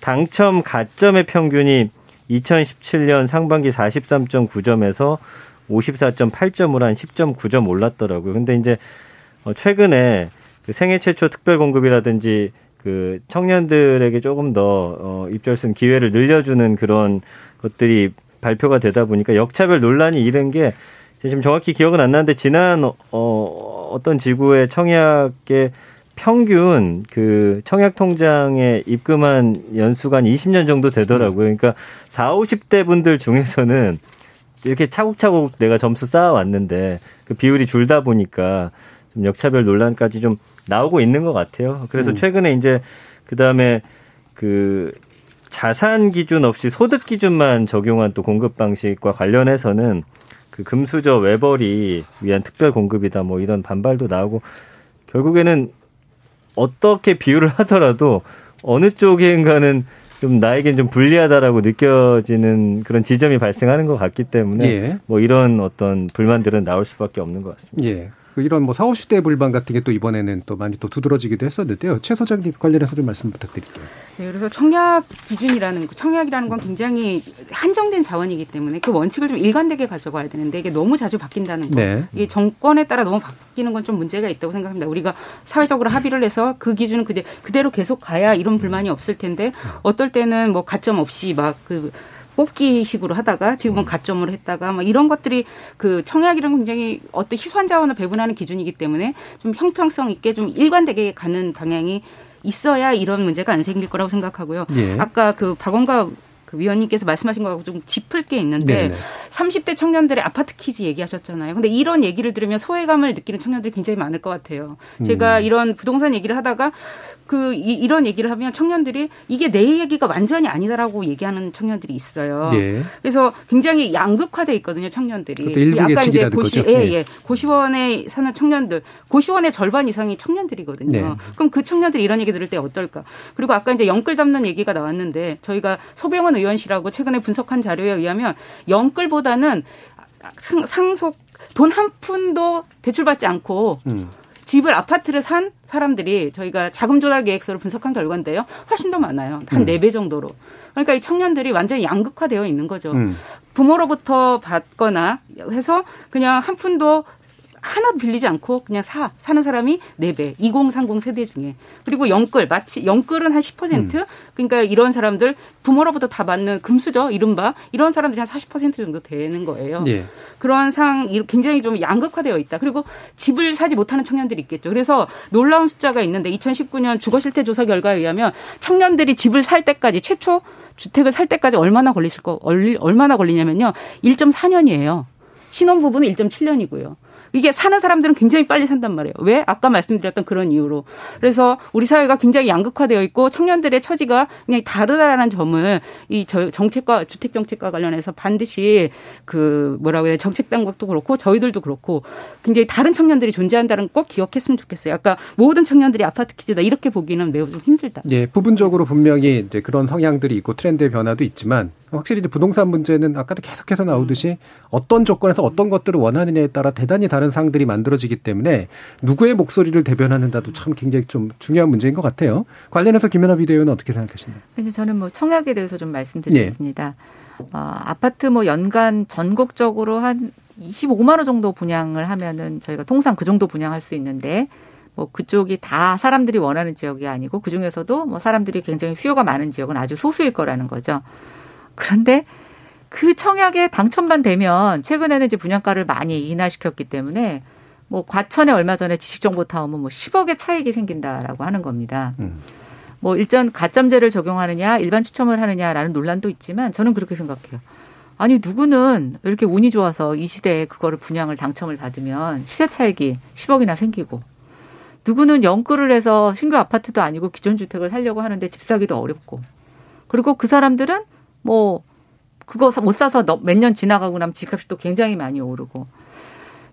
당첨 가점의 평균이 2017년 상반기 43.9점에서 54.8점으로 한 10.9점 올랐더라고요. 근데 이제 어, 최근에 그 생애 최초 특별 공급이라든지 그 청년들에게 조금 더 어, 입절승 기회를 늘려주는 그런 것들이 발표가 되다 보니까 역차별 논란이 이른 게 지금 정확히 기억은 안 나는데 지난 어, 어떤 지구의 청약의 평균 그 청약 통장에 입금한 연수가 한 20년 정도 되더라고요. 그러니까 4, 50대 분들 중에서는 이렇게 차곡차곡 내가 점수 쌓아왔는데 그 비율이 줄다 보니까 좀 역차별 논란까지 좀 나오고 있는 것 같아요. 그래서 음. 최근에 이제 그 다음에 그 자산 기준 없이 소득 기준만 적용한 또 공급 방식과 관련해서는 그 금수저 외벌이 위한 특별 공급이다 뭐 이런 반발도 나오고 결국에는 어떻게 비율을 하더라도 어느 쪽인가는 좀 나에겐 좀 불리하다라고 느껴지는 그런 지점이 발생하는 것 같기 때문에 예. 뭐 이런 어떤 불만들은 나올 수밖에 없는 것 같습니다. 예. 그 이런 뭐 40, 50대 불만 같은 게 또 이번에는 또 많이 또 두드러지기도 했었는데요. 최 소장님 관련해서 좀 말씀 부탁드릴게요. 네, 그래서 청약 기준이라는 청약이라는 건 굉장히 한정된 자원이기 때문에 그 원칙을 좀 일관되게 가져가야 되는데 이게 너무 자주 바뀐다는 거. 네. 이게 정권에 따라 너무 바뀌는 건 좀 문제가 있다고 생각합니다. 우리가 사회적으로 합의를 해서 그 기준은 그대, 그대로 계속 가야 이런 불만이 없을 텐데 어떨 때는 뭐 가점 없이 막그 뽑기식으로 하다가 지금은 음. 가점으로 했다가 막 이런 것들이 그 청약이랑 굉장히 어떤 희소한 자원을 배분하는 기준이기 때문에 좀 형평성 있게 좀 일관되게 가는 방향이 있어야 이런 문제가 안 생길 거라고 생각하고요. 예. 아까 그 박원갑 그 위원님께서 말씀하신 거하고 좀 짚을 게 있는데 네네. 30대 청년들의 아파트 kids 얘기하셨잖아요. 근데 이런 얘기를 들으면 소외감을 느끼는 청년들이 굉장히 많을 것 같아요. 제가 음. 이런 부동산 얘기를 하다가 그 이, 런 얘기를 하면 청년들이 이게 내 얘기가 완전히 아니다라고 얘기하는 청년들이 있어요. 예. 그래서 굉장히 양극화돼 있거든요, 청년들이. 아까 이제 고시 예, 예, 예. 고시원에 사는 청년들, 고시원의 절반 이상이 청년들이거든요. 네. 그럼 그 청년들이 이런 얘기 들을 때 어떨까? 그리고 아까 이제 영끌 담는 얘기가 나왔는데 저희가 소병원 의원실하고 최근에 분석한 자료에 의하면 영끌보다는 상속 돈 한 푼도 대출받지 않고 음. 집을 아파트를 산 사람들이 저희가 자금 조달 계획서를 분석한 결과인데요. 훨씬 더 많아요. 한 네 배 정도로. 그러니까 이 청년들이 완전히 양극화되어 있는 거죠. 음. 부모로부터 받거나 해서 그냥 한 푼도 하나도 빌리지 않고 그냥 사 사는 사람이 4배 2030 세대 중에 그리고 영끌 마치 영끌은 한10% 음. 그러니까 이런 사람들 부모로부터 다 받는 금수저 이른바 이런 사람들이 한 40% 정도 되는 거예요. 예. 그런 상 굉장히 좀 양극화되어 있다. 그리고 집을 사지 못하는 청년들이 있겠죠. 그래서 놀라운 숫자가 있는데 2019년 주거 실태 조사 결과에 의하면 청년들이 집을 살 때까지 최초 주택을 살 때까지 얼마나 걸리실 거 얼마나 걸리냐면요. 1.4년이에요. 신혼부부는 1.7년이고요. 이게 사는 사람들은 굉장히 빨리 산단 말이에요. 왜? 아까 말씀드렸던 그런 이유로. 그래서 우리 사회가 굉장히 양극화되어 있고 청년들의 처지가 그냥 다르다라는 점을 이 정책과 주택 정책과 관련해서 반드시 그 뭐라고 해야 정책 당국도 그렇고 저희들도 그렇고 굉장히 다른 청년들이 존재한다는 꼭 기억했으면 좋겠어요. 아까 모든 청년들이 아파트 키즈다 이렇게 보기는 매우 좀 힘들다. 예, 부분적으로 분명히 이제 그런 성향들이 있고 트렌드의 변화도 있지만 확실히 이제 부동산 문제는 아까도 계속해서 나오듯이 어떤 조건에서 어떤 것들을 원하느냐에 따라 대단히 다른 상들이 만들어지기 때문에 누구의 목소리를 대변하는가도 참 굉장히 좀 중요한 문제인 것 같아요. 관련해서 김연아 비대위원은 어떻게 생각하시나요? 저는 뭐 청약에 대해서 좀 말씀드리겠습니다. 예. 어, 아파트 뭐 연간 전국적으로 한 25만 원 정도 분양을 하면은 저희가 통상 그 정도 분양할 수 있는데 뭐 그쪽이 다 사람들이 원하는 지역이 아니고 그 중에서도 뭐 사람들이 굉장히 수요가 많은 지역은 아주 소수일 거라는 거죠. 그런데 그 청약에 당첨만 되면 최근에는 이제 분양가를 많이 인하시켰기 때문에 뭐 과천에 얼마 전에 지식정보타운은 뭐 10억의 차익이 생긴다라고 하는 겁니다. 음. 뭐 일전 가점제를 적용하느냐 일반 추첨을 하느냐라는 논란도 있지만 저는 그렇게 생각해요. 아니 누구는 이렇게 운이 좋아서 이 시대에 그거를 분양을 당첨을 받으면 시세 차익이 10억이나 생기고 누구는 연끌을 해서 신규 아파트도 아니고 기존 주택을 살려고 하는데 집 사기도 어렵고 그리고 그 사람들은 뭐 그거 못 사서 몇 년 지나가고 나면 집값이 또 굉장히 많이 오르고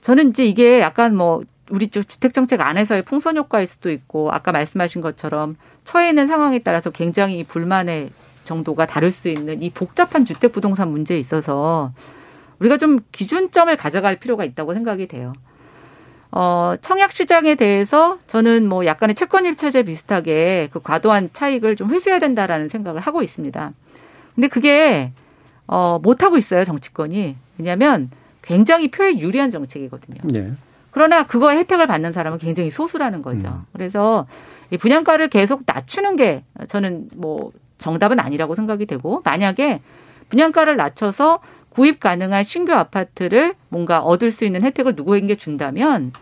저는 이제 이게 약간 뭐 우리 쪽 주택 정책 안에서의 풍선 효과일 수도 있고 아까 말씀하신 것처럼 처해 있는 상황에 따라서 굉장히 불만의 정도가 다를 수 있는 이 복잡한 주택 부동산 문제에 있어서 우리가 좀 기준점을 가져갈 필요가 있다고 생각이 돼요. 어, 청약 시장에 대해서 저는 뭐 약간의 채권 일체제 비슷하게 그 과도한 차익을 좀 회수해야 된다라는 생각을 하고 있습니다. 근데 그게 어, 못 하고 있어요 정치권이. 왜냐하면 굉장히 표에 유리한 정책이거든요. 네. 그러나 그거에 혜택을 받는 사람은 굉장히 소수라는 거죠. 음. 그래서 이 분양가를 계속 낮추는 게 저는 뭐 정답은 아니라고 생각이 되고 만약에 분양가를 낮춰서 구입 가능한 신규 아파트를 뭔가 얻을 수 있는 혜택을 누구에게 준다면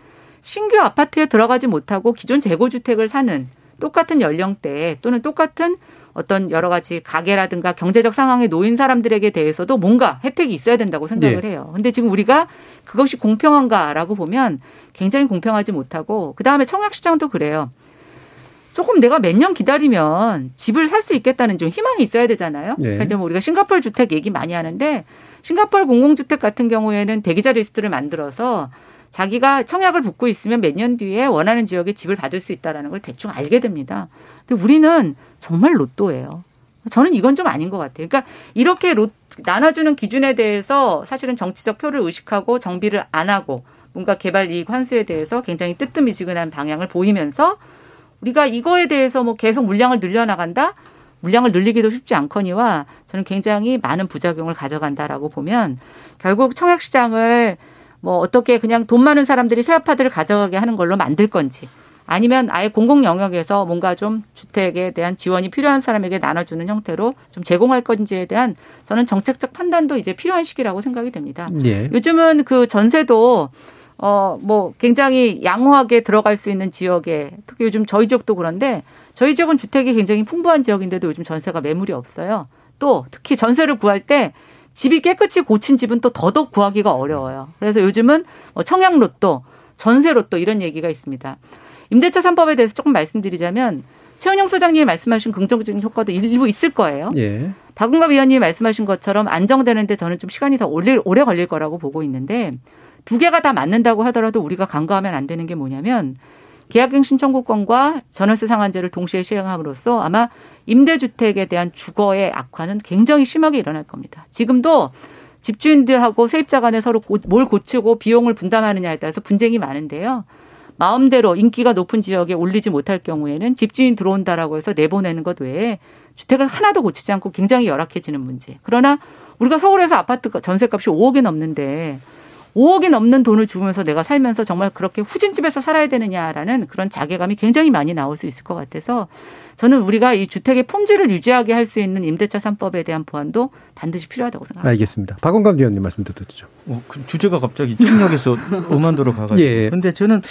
신규 아파트에 들어가지 못하고 기존 재고주택을 사는 똑같은 연령대 또는 똑같은 어떤 여러 가지 가계라든가 경제적 상황에 놓인 사람들에게 대해서도 뭔가 혜택이 있어야 된다고 생각을 네. 해요. 근데 지금 우리가 그것이 공평한가라고 보면 굉장히 공평하지 못하고 그다음에 청약 시장도 그래요. 조금 내가 몇 년 기다리면 집을 살 수 있겠다는 좀 희망이 있어야 되잖아요. 네. 그러니까 뭐 우리가 싱가폴 주택 얘기 많이 하는데 싱가폴 공공주택 같은 경우에는 대기자 리스트를 만들어서 자기가 청약을 붓고 있으면 몇 년 뒤에 원하는 지역에 집을 받을 수 있다라는 걸 대충 알게 됩니다. 근데 우리는 정말 로또예요. 저는 이건 좀 아닌 것 같아요. 그러니까 이렇게 로, 나눠주는 기준에 대해서 사실은 정치적 표를 의식하고 정비를 안 하고 뭔가 개발 이익 환수에 대해서 굉장히 뜨뜻미지근한 방향을 보이면서 우리가 이거에 대해서 뭐 계속 물량을 늘려나간다? 물량을 늘리기도 쉽지 않거니와 저는 굉장히 많은 부작용을 가져간다라고 보면 결국 청약시장을 뭐 어떻게 그냥 돈 많은 사람들이 새 아파트를 가져가게 하는 걸로 만들 건지 아니면 아예 공공 영역에서 뭔가 좀 주택에 대한 지원이 필요한 사람에게 나눠주는 형태로 좀 제공할 건지에 대한 저는 정책적 판단도 이제 필요한 시기라고 생각이 됩니다. 예. 요즘은 그 전세도 어 뭐 굉장히 양호하게 들어갈 수 있는 지역에 특히 요즘 저희 지역도 그런데 저희 지역은 주택이 굉장히 풍부한 지역인데도 요즘 전세가 매물이 없어요. 또 특히 전세를 구할 때 집이 깨끗이 고친 집은 또 더더욱 구하기가 어려워요. 그래서 요즘은 뭐 청약 로또, 전세 로또 이런 얘기가 있습니다. 임대차 3법에 대해서 조금 말씀드리자면 최은영 소장님이 말씀하신 긍정적인 효과도 일부 있을 거예요. 예. 박은갑 위원님이 말씀하신 것처럼 안정되는데 저는 좀 시간이 더 오래, 오래 걸릴 거라고 보고 있는데 두 개가 다 맞는다고 하더라도 우리가 간과하면 안 되는 게 뭐냐면 계약갱 신 청구권과 전월세 상한제를 동시에 시행함으로써 아마 임대주택에 대한 주거의 악화는 굉장히 심하게 일어날 겁니다. 지금도 집주인들하고 세입자 간에 서로 뭘 고치고 비용을 분담하느냐에 따라서 분쟁이 많은데요. 마음대로 인기가 높은 지역에 올리지 못할 경우에는 집주인 들어온다라고 해서 내보내는 것 외에 주택을 하나도 고치지 않고 굉장히 열악해지는 문제. 그러나 우리가 서울에서 아파트 전세값이 5억이 넘는데 5억이 넘는 돈을 주면서 내가 살면서 정말 그렇게 후진집에서 살아야 되느냐라는 그런 자괴감이 굉장히 많이 나올 수 있을 것 같아서 저는 우리가 이 주택의 품질을 유지하게 할 수 있는 임대차 3법에 대한 보완도 반드시 필요하다고 생각합니다. 알겠습니다. 박원감 위원님 말씀 듣죠. 어, 그 주제가 갑자기 청약에서 음안도로 가가지고. 예. 근데 저는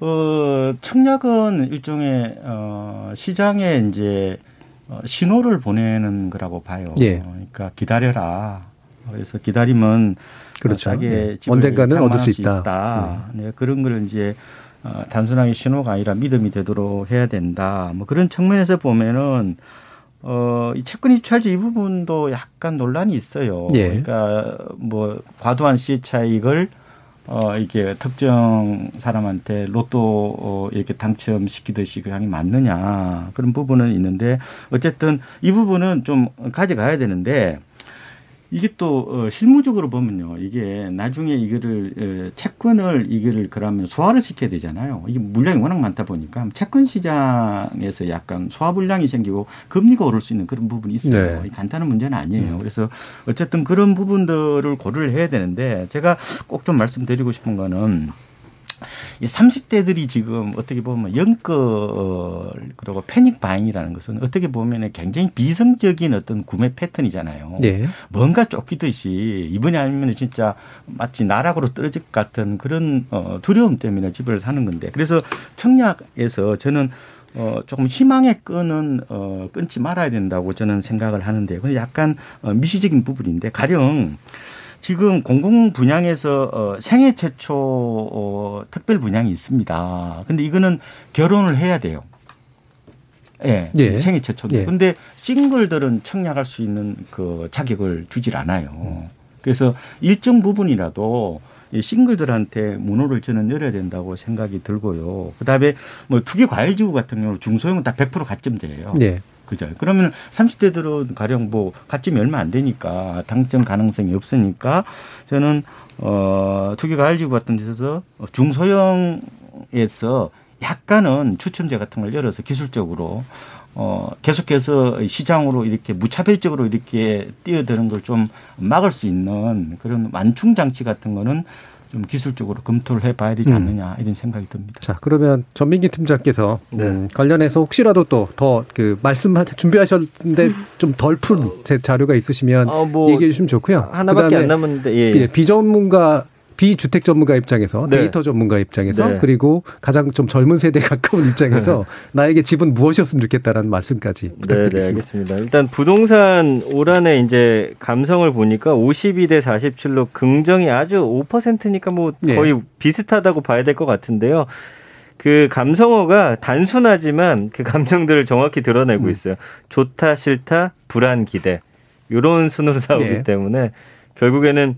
어, 청약은 일종의 어, 시장에 이제 어, 신호를 보내는 거라고 봐요. 예. 그러니까 기다려라. 그래서 기다리면 그렇죠. 자기 네. 언젠가는 얻을 수 있다. 있다. 네. 네. 그런 걸 이제 어, 단순하게 신호가 아니라 믿음이 되도록 해야 된다. 뭐 그런 측면에서 보면은 어, 이 채권 입찰제 이 부분도 약간 논란이 있어요. 예. 그러니까 뭐 과도한 시의 차익을 어, 이게 특정 사람한테 로또 어, 이렇게 당첨시키듯이 그냥 맞느냐 그런 부분은 있는데 어쨌든 이 부분은 좀 가져가야 되는데 이게 또 어, 실무적으로 보면요. 이게 나중에 이거를 채권을 이거를 그러면 소화를 시켜야 되잖아요. 이게 물량이 워낙 많다 보니까 채권 시장에서 약간 소화 불량이 생기고 금리가 오를 수 있는 그런 부분이 있어요. 네. 간단한 문제는 아니에요. 음. 그래서 어쨌든 그런 부분들을 고려를 해야 되는데 제가 꼭 좀 말씀드리고 싶은 거는 이 30대들이 지금 어떻게 보면 연끌 그리고 패닉 바잉이라는 것은 어떻게 보면 굉장히 비성적인 어떤 구매 패턴이잖아요. 네. 뭔가 쫓기듯이 이번에 아니면 진짜 마치 나락으로 떨어질 것 같은 그런 어 두려움 때문에 집을 사는 건데 그래서 청약에서 저는 어, 조금 희망의 끈은, 어, 끊지 말아야 된다고 저는 생각을 하는데, 근데 약간, 어, 미시적인 부분인데, 가령, 지금 공공 분양에서 어, 생애 최초 어, 특별 분양이 있습니다. 근데 이거는 결혼을 해야 돼요. 예, 예. 생애 최초인데. 예. 근데 싱글들은 청약할 수 있는 그 자격을 주질 않아요. 음. 그래서 일정 부분이라도 이 싱글들한테 문호를 저는 열어야 된다고 생각이 들고요. 그다음에 뭐 투기 과일지구 같은 경우 중소형은 다 100% 가점제예요. 네. 그죠. 그러면 30대들은 가령 뭐 가점이 얼마 안 되니까 당첨 가능성이 없으니까 저는 어 투기 가을지구 같은 데서 중소형에서 약간은 추첨제 같은 걸 열어서 기술적으로 어 계속해서 시장으로 이렇게 무차별적으로 이렇게 뛰어드는 걸 좀 막을 수 있는 그런 완충 장치 같은 거는 좀 기술적으로 검토를 해봐야 되지 음. 않느냐 이런 생각이 듭니다. 자 그러면 전민기 팀장께서 네. 음, 관련해서 혹시라도 또 더 그 말씀 준비하셨는데 좀 덜푼제 자료가 있으시면 어, 뭐 얘기해 주시면 좋고요. 하나밖에 안 남았는데 예. 예. 비전문가 비주택 전문가 입장에서 네. 데이터 전문가 입장에서 네. 그리고 가장 좀 젊은 세대에 가까운 입장에서 네. 나에게 집은 무엇이었으면 좋겠다라는 말씀까지 네, 부탁드리겠습니다. 네, 알겠습니다. 일단 부동산 올한해 이제 감성을 보니까 52대 47로 긍정이 아주 5%니까 뭐 네. 거의 비슷하다고 봐야 될 것 같은데요. 그 감성어가 단순하지만 그 감정들을 정확히 드러내고 음. 있어요. 좋다, 싫다, 불안, 기대. 요런 순으로 나오기 네. 때문에 결국에는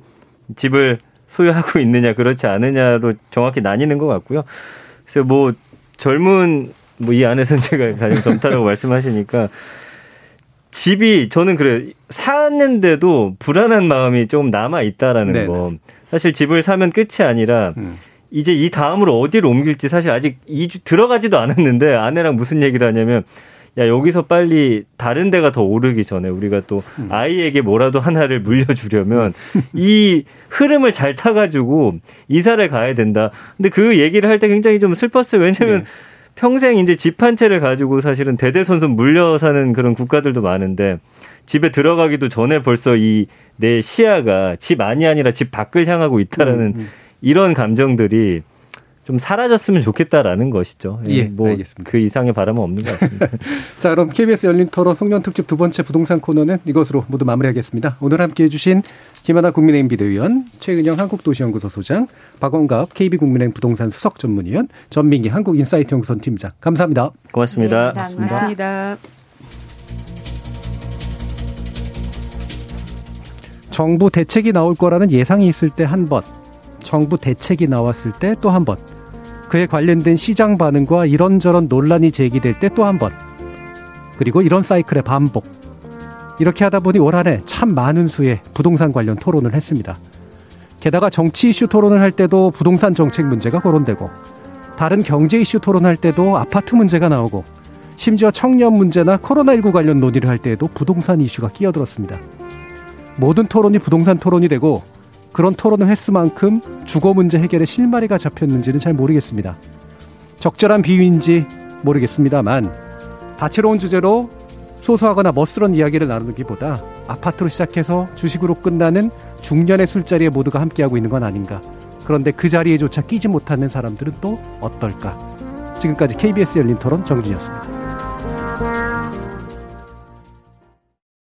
집을 소유하고 있느냐 그렇지 않느냐로 정확히 나뉘는 것 같고요. 그래서 뭐 젊은 뭐 이 안에서는 제가 가장 젊다라고 말씀하시니까 집이 저는 그래 사는데도 불안한 마음이 좀 남아 있다라는 네네. 거. 사실 집을 사면 끝이 아니라 음. 이제 이 다음으로 어디로 옮길지 사실 아직 이주 들어가지도 않았는데 아내랑 무슨 얘기를 하냐면 야 여기서 빨리 다른 데가 더 오르기 전에 우리가 또 음. 아이에게 뭐라도 하나를 물려주려면 이 흐름을 잘 타가지고 이사를 가야 된다. 근데 그 얘기를 할 때 굉장히 좀 슬펐어요. 왜냐면 네. 평생 이제 집 한 채를 가지고 사실은 대대손손 물려 사는 그런 국가들도 많은데 집에 들어가기도 전에 벌써 이 내 시야가 집 안이 아니라 집 밖을 향하고 있다라는 음, 음. 이런 감정들이 좀 사라졌으면 좋겠다라는 것이죠. 예, 뭐 알겠습니다. 그 이상의 바람은 없는 것 같습니다. 자, 그럼 KBS 열린 토론 송년 특집 두 번째 부동산 코너는 이것으로 모두 마무리하겠습니다. 오늘 함께해 주신 김하나 국민의힘 비대위원, 최은영 한국도시연구소 소장, 박원갑 KB국민의힘 부동산 수석 전문위원, 전민기 한국인사이트 연구선 팀장. 감사합니다. 고맙습니다. 네, 고맙습니다. 정부 대책이 나올 거라는 예상이 있을 때 한 번, 정부 대책이 나왔을 때 또 한 번, 그에 관련된 시장 반응과 이런저런 논란이 제기될 때 또 한 번. 그리고 이런 사이클의 반복. 이렇게 하다 보니 올 한 해 참 많은 수의 부동산 관련 토론을 했습니다. 게다가 정치 이슈 토론을 할 때도 부동산 정책 문제가 거론되고 다른 경제 이슈 토론할 때도 아파트 문제가 나오고 심지어 청년 문제나 코로나19 관련 논의를 할 때에도 부동산 이슈가 끼어들었습니다. 모든 토론이 부동산 토론이 되고 그런 토론을 횟수만큼 주거 문제 해결에 실마리가 잡혔는지는 잘 모르겠습니다. 적절한 비유인지 모르겠습니다만 다채로운 주제로 소소하거나 멋스런 이야기를 나누기보다 아파트로 시작해서 주식으로 끝나는 중년의 술자리에 모두가 함께하고 있는 건 아닌가. 그런데 그 자리에조차 끼지 못하는 사람들은 또 어떨까. 지금까지 KBS 열린 토론 정준이었습니다.